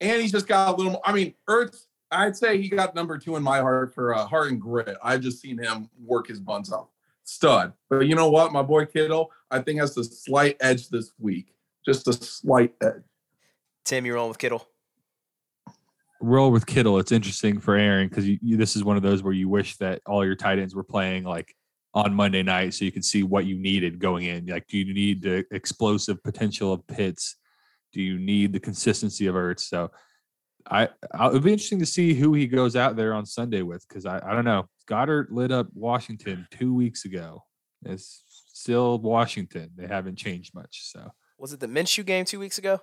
[SPEAKER 3] and he's just got a little. More. I mean, Ertz, I'd say he got number two in my heart for uh, heart and grit. I've just seen him work his buns off, stud. But you know what, my boy Kittle, I think has the slight edge this week, just a slight edge.
[SPEAKER 1] Tim, you rolling with Kittle?
[SPEAKER 4] Roll with Kittle. It's interesting for Aaron because this is one of those where you wish that all your tight ends were playing like on Monday night so you could see what you needed going in. Like, do you need the explosive potential of Pitts? Do you need the consistency of Ertz? So, I it'll be interesting to see who he goes out there on Sunday with because I, I don't know. Goedert lit up Washington two weeks ago. It's still Washington. They haven't changed much. So
[SPEAKER 1] Was it the Minshew game two weeks ago?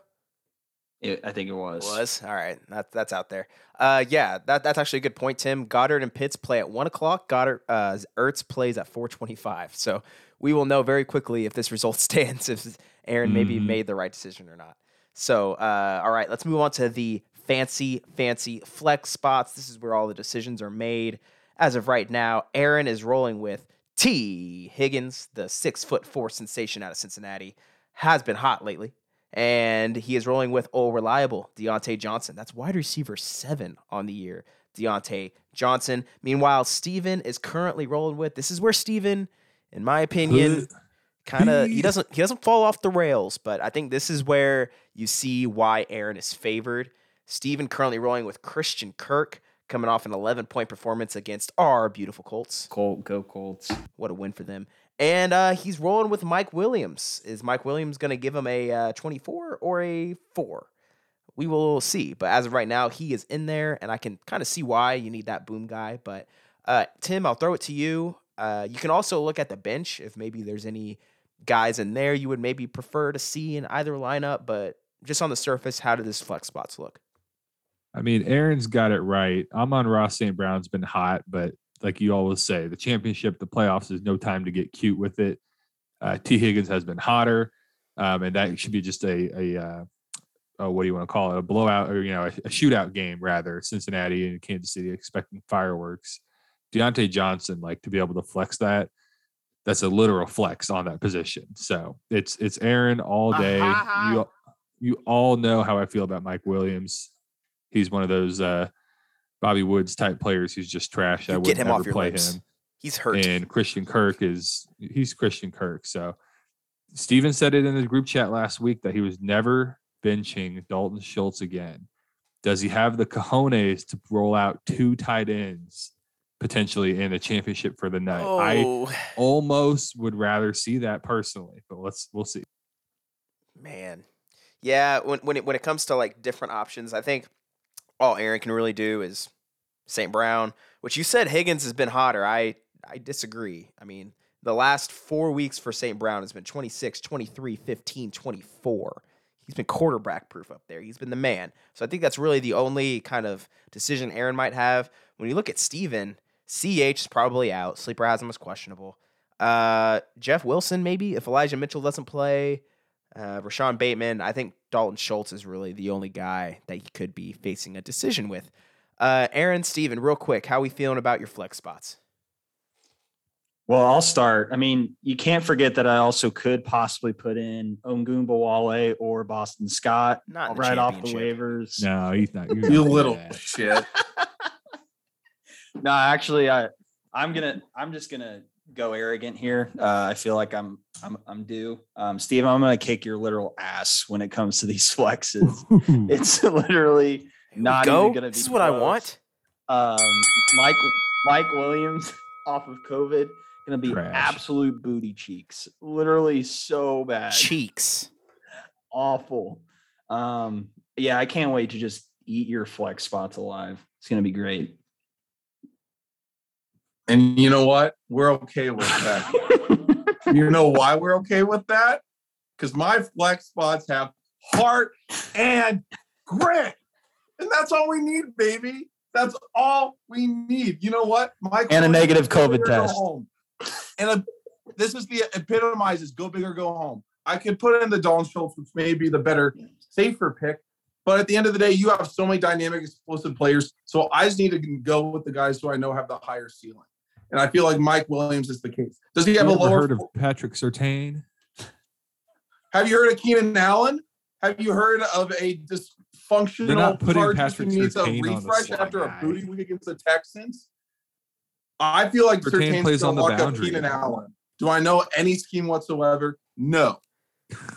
[SPEAKER 2] It, I think it was.
[SPEAKER 1] Was all right. That, that's out there. Uh, yeah, that, that's actually a good point, Tim. Goedert and Pitts play at one o'clock. Goedert uh, Ertz plays at four twenty-five. So we will know very quickly if this result stands, if Aaron maybe
[SPEAKER 4] Mhm.
[SPEAKER 1] made the right decision or not. So, uh, all right, let's move on to the fancy, fancy flex spots. This is where all the decisions are made. As of right now, Aaron is rolling with Tee Higgins, the six foot four sensation out of Cincinnati, has been hot lately. And he is rolling with all reliable Diontae Johnson. That's wide receiver seven on the year. Diontae Johnson. Meanwhile, Steven is currently rolling with this is where Steven, in my opinion, kind of he
[SPEAKER 4] He-
[SPEAKER 1] doesn't he doesn't fall off the rails, but I think this is where you see why Aaron is favored. Steven currently rolling with Christian Kirk, coming off an 11 point performance against our beautiful Colts.
[SPEAKER 2] Colt, go Colts.
[SPEAKER 1] What a win for them. And uh, he's rolling with Mike Williams. Is Mike Williams going to give him a uh, 24 or a 4? We will see. But as of right now, he is in there, and I can kind of see why you need that boom guy. But uh, Tim, I'll throw it to you. Uh, you can also look at the bench if maybe there's any guys in there you would maybe prefer to see in either lineup. But just on the surface, how do these flex spots look?
[SPEAKER 4] I mean, Aaron's got it right. Amon-Ra St. Brown's been hot, but like you always say, the championship, the playoffs is no time to get cute with it. Uh, Tee Higgins has been hotter, um, and that should be just a a uh, uh, what do you want to call it? A blowout or you know a, a shootout game rather. Cincinnati and Kansas City expecting fireworks. Diontae Johnson, like to be able to flex that. That's a literal flex on that position. So it's it's Aaron all day. You you all know how I feel about Mike Williams. He's one of those uh, Bobby Woods type players who's just trash. I would
[SPEAKER 1] him
[SPEAKER 4] never play
[SPEAKER 1] lips.
[SPEAKER 4] him.
[SPEAKER 1] He's hurt.
[SPEAKER 4] And Christian Kirk is he's Christian Kirk. So Steven said it in the group chat last week that he was never benching Dalton Schultz again. Does he have the cojones to roll out two tight ends potentially in a championship for the night? I
[SPEAKER 1] oh,
[SPEAKER 4] almost would rather see that personally, but let's we'll see.
[SPEAKER 1] Man, yeah. When when it when it comes to like different options, I think all Aaron can really do is St. Brown. Which you said Higgins has been hotter. I I disagree. I mean, the last four weeks for St. Brown has been 26, 23, 15, 24. He's been quarterback proof up there. He's been the man. So I think that's really the only kind of decision Aaron might have. When you look at Steven, CH is probably out. Sleeper has him as questionable. Uh, Jeff Wilson, maybe, if Elijah Mitchell doesn't play. Uh, Rashod Bateman, I think Dalton Schultz is really the only guy that he could be facing a decision with. Uh, Aaron, Steven, real quick, how are we feeling about your flex spots?
[SPEAKER 2] Well, I'll start. I mean, you can't forget that I also could possibly put in Ogunbowale or Boston Scott
[SPEAKER 1] Not
[SPEAKER 2] right off the waivers.
[SPEAKER 4] No, he's not. you're not
[SPEAKER 3] You
[SPEAKER 4] doing
[SPEAKER 3] little
[SPEAKER 4] that.
[SPEAKER 3] shit.
[SPEAKER 2] No, actually, I I'm gonna I'm just gonna go arrogant here. Uh, I feel like I'm I'm I'm due. Um, Steve, I'm gonna kick your literal ass when it comes to these flexes. it's literally not
[SPEAKER 1] Go.
[SPEAKER 2] even gonna be.
[SPEAKER 1] This is what I want.
[SPEAKER 2] Um, Mike Mike Williams off of COVID gonna be
[SPEAKER 4] Trash.
[SPEAKER 2] absolute booty cheeks. Literally so bad,
[SPEAKER 1] Cheeks.
[SPEAKER 2] awful. Um, yeah, I can't wait to just eat your flex spots alive. It's gonna be great.
[SPEAKER 3] And you know what? We're okay with that. you know why we're okay with that? Because my flex spots have heart and grit. And that's all we need, baby. That's all we need. You know what? My
[SPEAKER 2] And a negative COVID
[SPEAKER 3] big or go
[SPEAKER 2] test.
[SPEAKER 3] And a, this is the epitomizes go big or go home. I could put in the Dalton Schultz, which may be the better, safer pick. But at the end of the day, you have so many dynamic, explosive players. So I just need to go with the guys who I know have the higher ceiling. And I feel like Mike Williams is the case. Does he have
[SPEAKER 4] You
[SPEAKER 3] a lower?
[SPEAKER 4] heard of Patrick Surtain?
[SPEAKER 3] have you heard of Keenan Allen? Have you heard of a dysfunctional They're
[SPEAKER 4] not putting Patrick
[SPEAKER 3] who needs a
[SPEAKER 4] on the
[SPEAKER 3] refresh after
[SPEAKER 4] guy.
[SPEAKER 3] a booty week against the Texans? I feel like
[SPEAKER 4] Surtain
[SPEAKER 3] Surtain's
[SPEAKER 4] plays on the boundary.
[SPEAKER 3] Keenan Allen. Do I know any scheme whatsoever? No.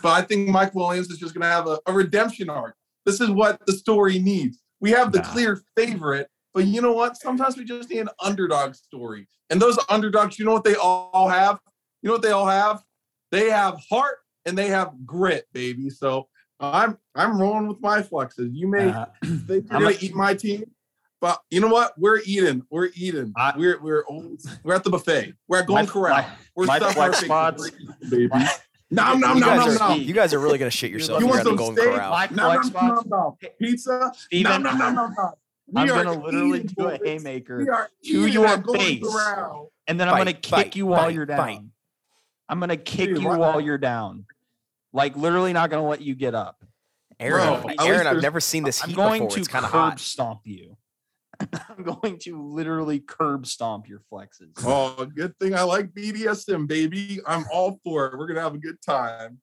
[SPEAKER 3] But I think Mike Williams is just going to have a, a redemption arc. This is what the story needs. We have the
[SPEAKER 4] Nah.
[SPEAKER 3] clear favorite, but you know what? Sometimes we just need an underdog story. And those underdogs, you know what they all have? You know what they all have? They have heart and they have grit, baby. So I'm I'm rolling with my flexes. You may
[SPEAKER 2] Uh,
[SPEAKER 3] think you're
[SPEAKER 2] I'm
[SPEAKER 3] gonna
[SPEAKER 2] a-
[SPEAKER 3] eat my team, but you know what? We're eating. We're eating.
[SPEAKER 2] I-
[SPEAKER 3] we're we're always, we're at the buffet. We're at Golden
[SPEAKER 2] My-
[SPEAKER 3] Corral.
[SPEAKER 2] my-
[SPEAKER 3] We're
[SPEAKER 2] my
[SPEAKER 3] stuffing our
[SPEAKER 2] flex
[SPEAKER 3] faces.
[SPEAKER 2] spots-
[SPEAKER 3] baby.
[SPEAKER 2] my,
[SPEAKER 3] Nom nom
[SPEAKER 1] you,
[SPEAKER 3] nom
[SPEAKER 1] guys
[SPEAKER 3] nom
[SPEAKER 1] are,
[SPEAKER 3] nom.
[SPEAKER 1] you guys are really gonna shit yourself
[SPEAKER 3] You
[SPEAKER 1] here
[SPEAKER 3] want
[SPEAKER 1] at the
[SPEAKER 3] some steak?
[SPEAKER 1] Corral.
[SPEAKER 2] My
[SPEAKER 3] Nom
[SPEAKER 2] flex
[SPEAKER 3] nom nom nom. Pizza.
[SPEAKER 2] Steven,
[SPEAKER 3] Nom nom nom nom nom. We
[SPEAKER 2] I'm gonna literally
[SPEAKER 3] eating
[SPEAKER 2] do a haymaker to your face.
[SPEAKER 3] Corral.
[SPEAKER 2] and then I'm gonna kick
[SPEAKER 1] bite,
[SPEAKER 2] you while
[SPEAKER 1] bite,
[SPEAKER 2] you're down.
[SPEAKER 1] bite.
[SPEAKER 2] I'm gonna kick
[SPEAKER 3] Dude,
[SPEAKER 2] you
[SPEAKER 3] what-
[SPEAKER 2] while you're down. Like literally not gonna let you get up.
[SPEAKER 1] Aaron,
[SPEAKER 3] Bro,
[SPEAKER 1] I've- Aaron, I've never seen this
[SPEAKER 2] I'm
[SPEAKER 1] heat
[SPEAKER 2] going
[SPEAKER 1] before.
[SPEAKER 2] to
[SPEAKER 1] It's kind of
[SPEAKER 2] curb
[SPEAKER 1] hot.
[SPEAKER 2] stomp you. I'm going to literally curb stomp your flexes.
[SPEAKER 3] Oh, good thing I like BDSM, baby. I'm all for it. We're gonna have a good time.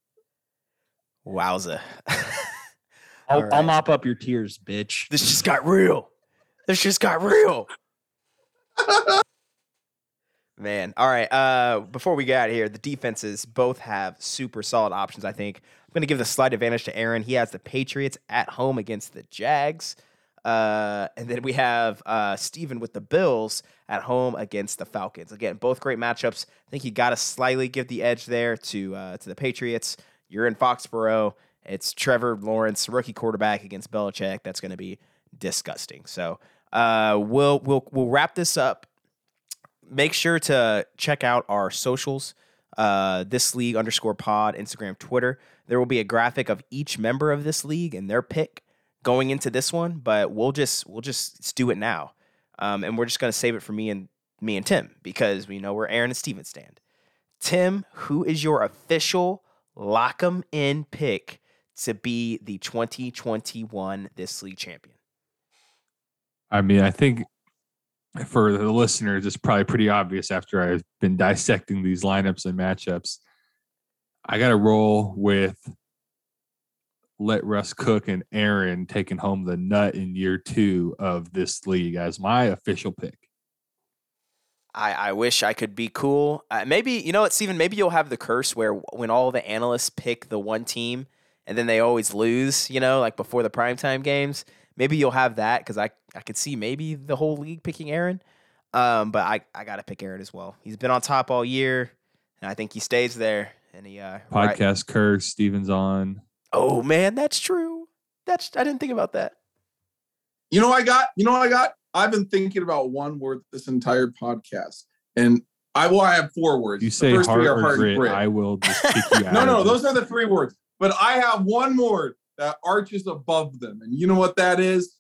[SPEAKER 1] Wowza.
[SPEAKER 2] I'll,
[SPEAKER 1] all
[SPEAKER 2] I'll mop up your tears, bitch.
[SPEAKER 1] this just got real. This just got real. Man, all right. Uh, before we get out of here, the defenses both have super solid options. I think I'm going to give the slight advantage to Aaron. He has the Patriots at home against the Jags, uh, and then we have uh, Steven with the Bills at home against the Falcons. Again, both great matchups. I think you got to slightly give the edge there to uh, to the Patriots. You're in Foxborough. It's Trevor Lawrence, rookie quarterback against Belichick. That's going to be disgusting. So uh, we'll we'll we'll wrap this up. Make sure to check out our socials uh, this league underscore pod instagram twitter. There will be a graphic of each member of this league and their pick going into this one but we'll just we'll just do it now. Um, and we're just to save it for me and me and tim because we know where aaron and steven stand. Tim who is your official lock 'em in pick to be the 2021 this league champion
[SPEAKER 4] I mean, I think for the listeners, it's probably pretty obvious after I've been dissecting these lineups and matchups. I got to roll with let Russ cook and Aaron taking home the nut in year two of this league as my official pick.
[SPEAKER 1] I, I wish I could be cool. Uh, maybe you know what, Steven? Maybe you'll have the curse where when all the analysts pick the one team and then they always lose. You know, like before the primetime games. Maybe you'll have that because I I could see maybe the whole league picking Aaron. Um, but I I gotta pick Aaron as well. He's been on top all year, and I think he stays there. And he uh, right-
[SPEAKER 4] Podcast curse, Stevens on.
[SPEAKER 1] Oh man, that's true. That's I didn't think about that.
[SPEAKER 3] You know what I got? You know what I got? I've been thinking about one word this entire podcast. And I will I have four words.
[SPEAKER 4] You
[SPEAKER 3] The
[SPEAKER 4] say
[SPEAKER 3] first
[SPEAKER 4] heart
[SPEAKER 3] three
[SPEAKER 4] or
[SPEAKER 3] are and
[SPEAKER 4] grit, I will just kick you out.
[SPEAKER 3] No, no, those are the three words. But I have one word that arches above them. And you know what that is?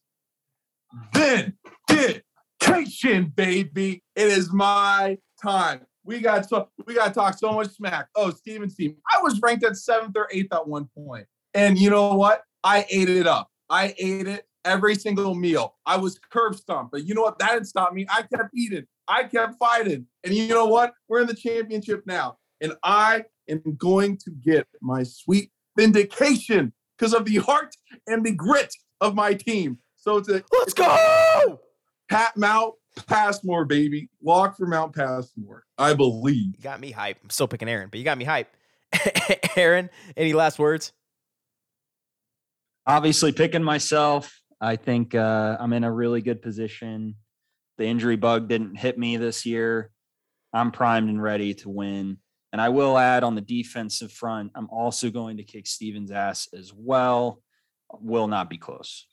[SPEAKER 3] Vindication, baby. It is my time. We got so we got to talk so much smack. Oh, Steven's team. I was ranked at seventh or eighth at one point, and you know what? I ate it up. I ate it every single meal. I was curb stomped, but you know what? That didn't stop me. I kept eating. I kept fighting, and you know what? We're in the championship now, and I am going to get my sweet vindication because of the heart and the grit of my team. So it's a
[SPEAKER 1] Let's go.
[SPEAKER 3] Pat Mount Passmore, baby. Lock for Mount Passmore. I believe.
[SPEAKER 1] You got me hype. I'm still picking Aaron, but you got me hype. Aaron, any last words?
[SPEAKER 2] Obviously, picking myself. I think uh, I'm in a really good position. The injury bug didn't hit me this year. I'm primed and ready to win. And I will add on the defensive front, I'm also going to kick Steven's ass as well. Will not be close.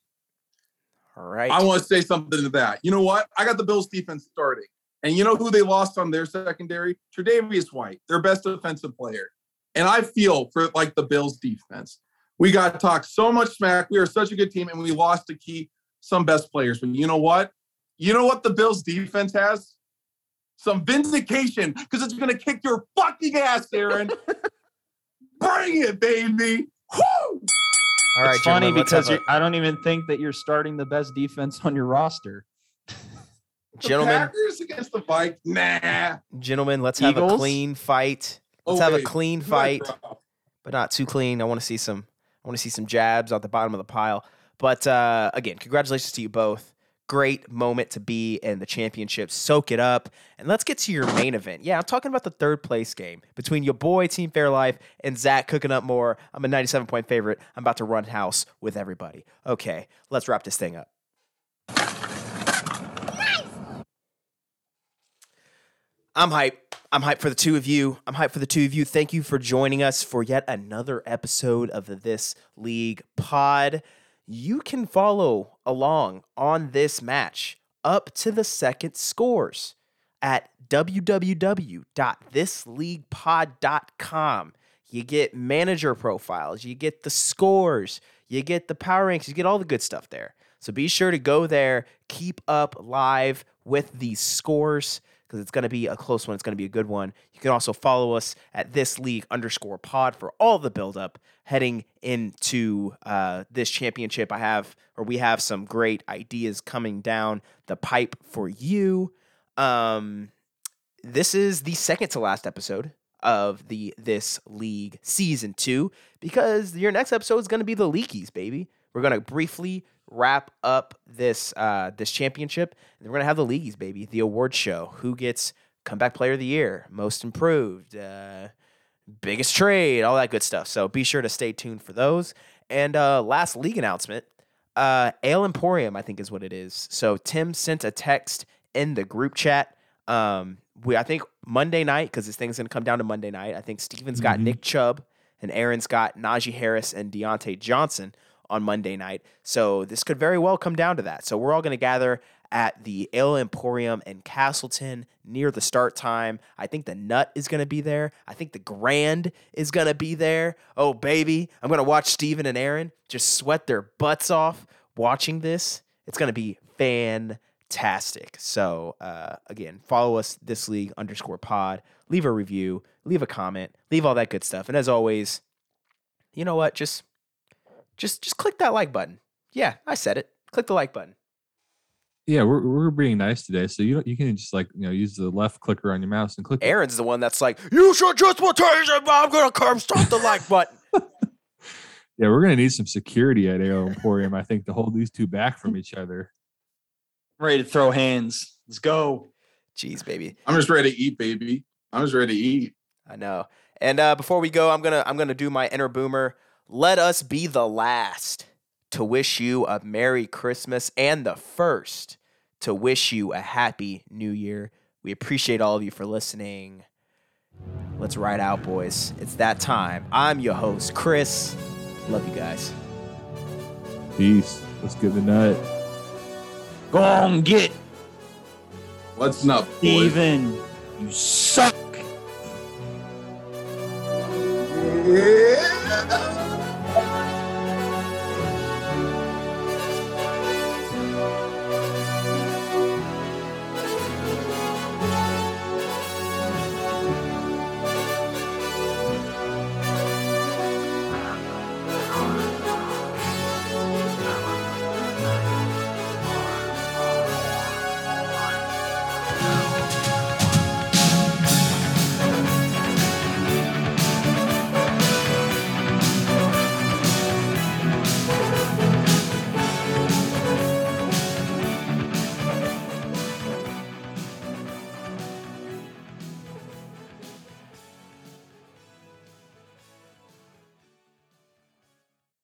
[SPEAKER 1] All right.
[SPEAKER 3] I want to say something to that. You know what? I got the Bills defense starting. And you know who they lost on their secondary? Tre'Davious White, their best defensive player. And I feel for like the Bills defense. We got to talk so much smack. We are such a good team, and we lost to key some best players. But you know what? You know what the Bills defense has? Some vindication because it's going to kick your fucking ass, Aaron. Bring it, baby. Woo!
[SPEAKER 1] All right,
[SPEAKER 2] it's funny
[SPEAKER 1] gentlemen, let's
[SPEAKER 2] because
[SPEAKER 1] have
[SPEAKER 2] I don't even think that you're starting the best defense on your roster.
[SPEAKER 1] Gentlemen,
[SPEAKER 3] Packers against the Vikes. Nah.
[SPEAKER 1] gentlemen, let's have a clean fight. Let's
[SPEAKER 3] Oh,
[SPEAKER 1] have a clean fight, but not too clean. I want to see some. I want to see some jabs at the bottom of the pile. But uh, again, congratulations to you both. Great moment to be in the championship. Soak it up, and let's get to your main event. Yeah, I'm talking about the third place game between your boy Team Fairlife and Zach cooking up more. I'm a 97 point favorite. I'm about to run house with everybody. Okay, let's wrap this thing up. I'm hyped. I'm hyped for the two of you. I'm hyped for the two of you. Thank you for joining us for yet another episode of the This League Pod. You can follow along on this match up to the second scores at www.thisleaguepod.com. you get manager profiles, you get the scores, you get the power ranks, you get all the good stuff there. So be sure to go there, keep up live with these scores because it's going to be a close one. It's going to be a good one. You can also follow us at this league underscore pod for all the buildup heading into uh, this championship. I have, or we have some great ideas coming down the pipe for you. Um, this is the second to last episode of the this league season two because your next episode is going to be the leakies baby we're going to briefly wrap up this uh this championship and we're going to have the leagues baby. The award show. Who gets comeback player of the year most improved uh biggest trade all that good stuff. So be sure to stay tuned for those. And uh last league announcement uh ale emporium i think is what it is. So tim sent a text in the group chat. Um we I think Monday night because this thing's gonna come down to Monday night. I think Steven's got
[SPEAKER 4] Mhm.
[SPEAKER 1] Nick Chubb and Aaron's got Najee Harris and Diontae Johnson on Monday night. So this could very well come down to that. So we're all gonna gather at the Ale Emporium in Castleton near the start time. I think the Nut is gonna be there. I think the Grand is gonna be there. Oh baby, I'm gonna watch Steven and Aaron just sweat their butts off watching this. It's gonna be fantastic. So uh, again, follow us this league underscore pod. Leave a review, leave a comment, leave all that good stuff. And as always, you know what? Just just just click that like button. Yeah, I said it. Click the like button.
[SPEAKER 4] Yeah, we're we're being nice today, so you don't you can just like you know use the left clicker on your mouse and click. it.
[SPEAKER 1] Aaron's the one that's like, you should just rotation, I'm gonna come stop the like button.
[SPEAKER 4] Yeah, we're gonna need some security at Ale Emporium, I think, to hold these two back from each other.
[SPEAKER 2] Ready to throw hands. Let's go.
[SPEAKER 1] Jeez, baby.
[SPEAKER 3] I'm just ready to eat, baby. I'm just ready to eat.
[SPEAKER 1] I know. And uh, before we go, I'm gonna I'm gonna do my inner boomer. Let us be the last to wish you a Merry Christmas and the first to wish you a Happy New Year. We appreciate all of you for listening. Let's ride out, boys. It's that time. I'm your host, Chris. Love you guys.
[SPEAKER 4] Peace. Let's get the nut.
[SPEAKER 2] Go on, get
[SPEAKER 3] What's up, boys?
[SPEAKER 2] Steven. You suck.
[SPEAKER 3] Yeah.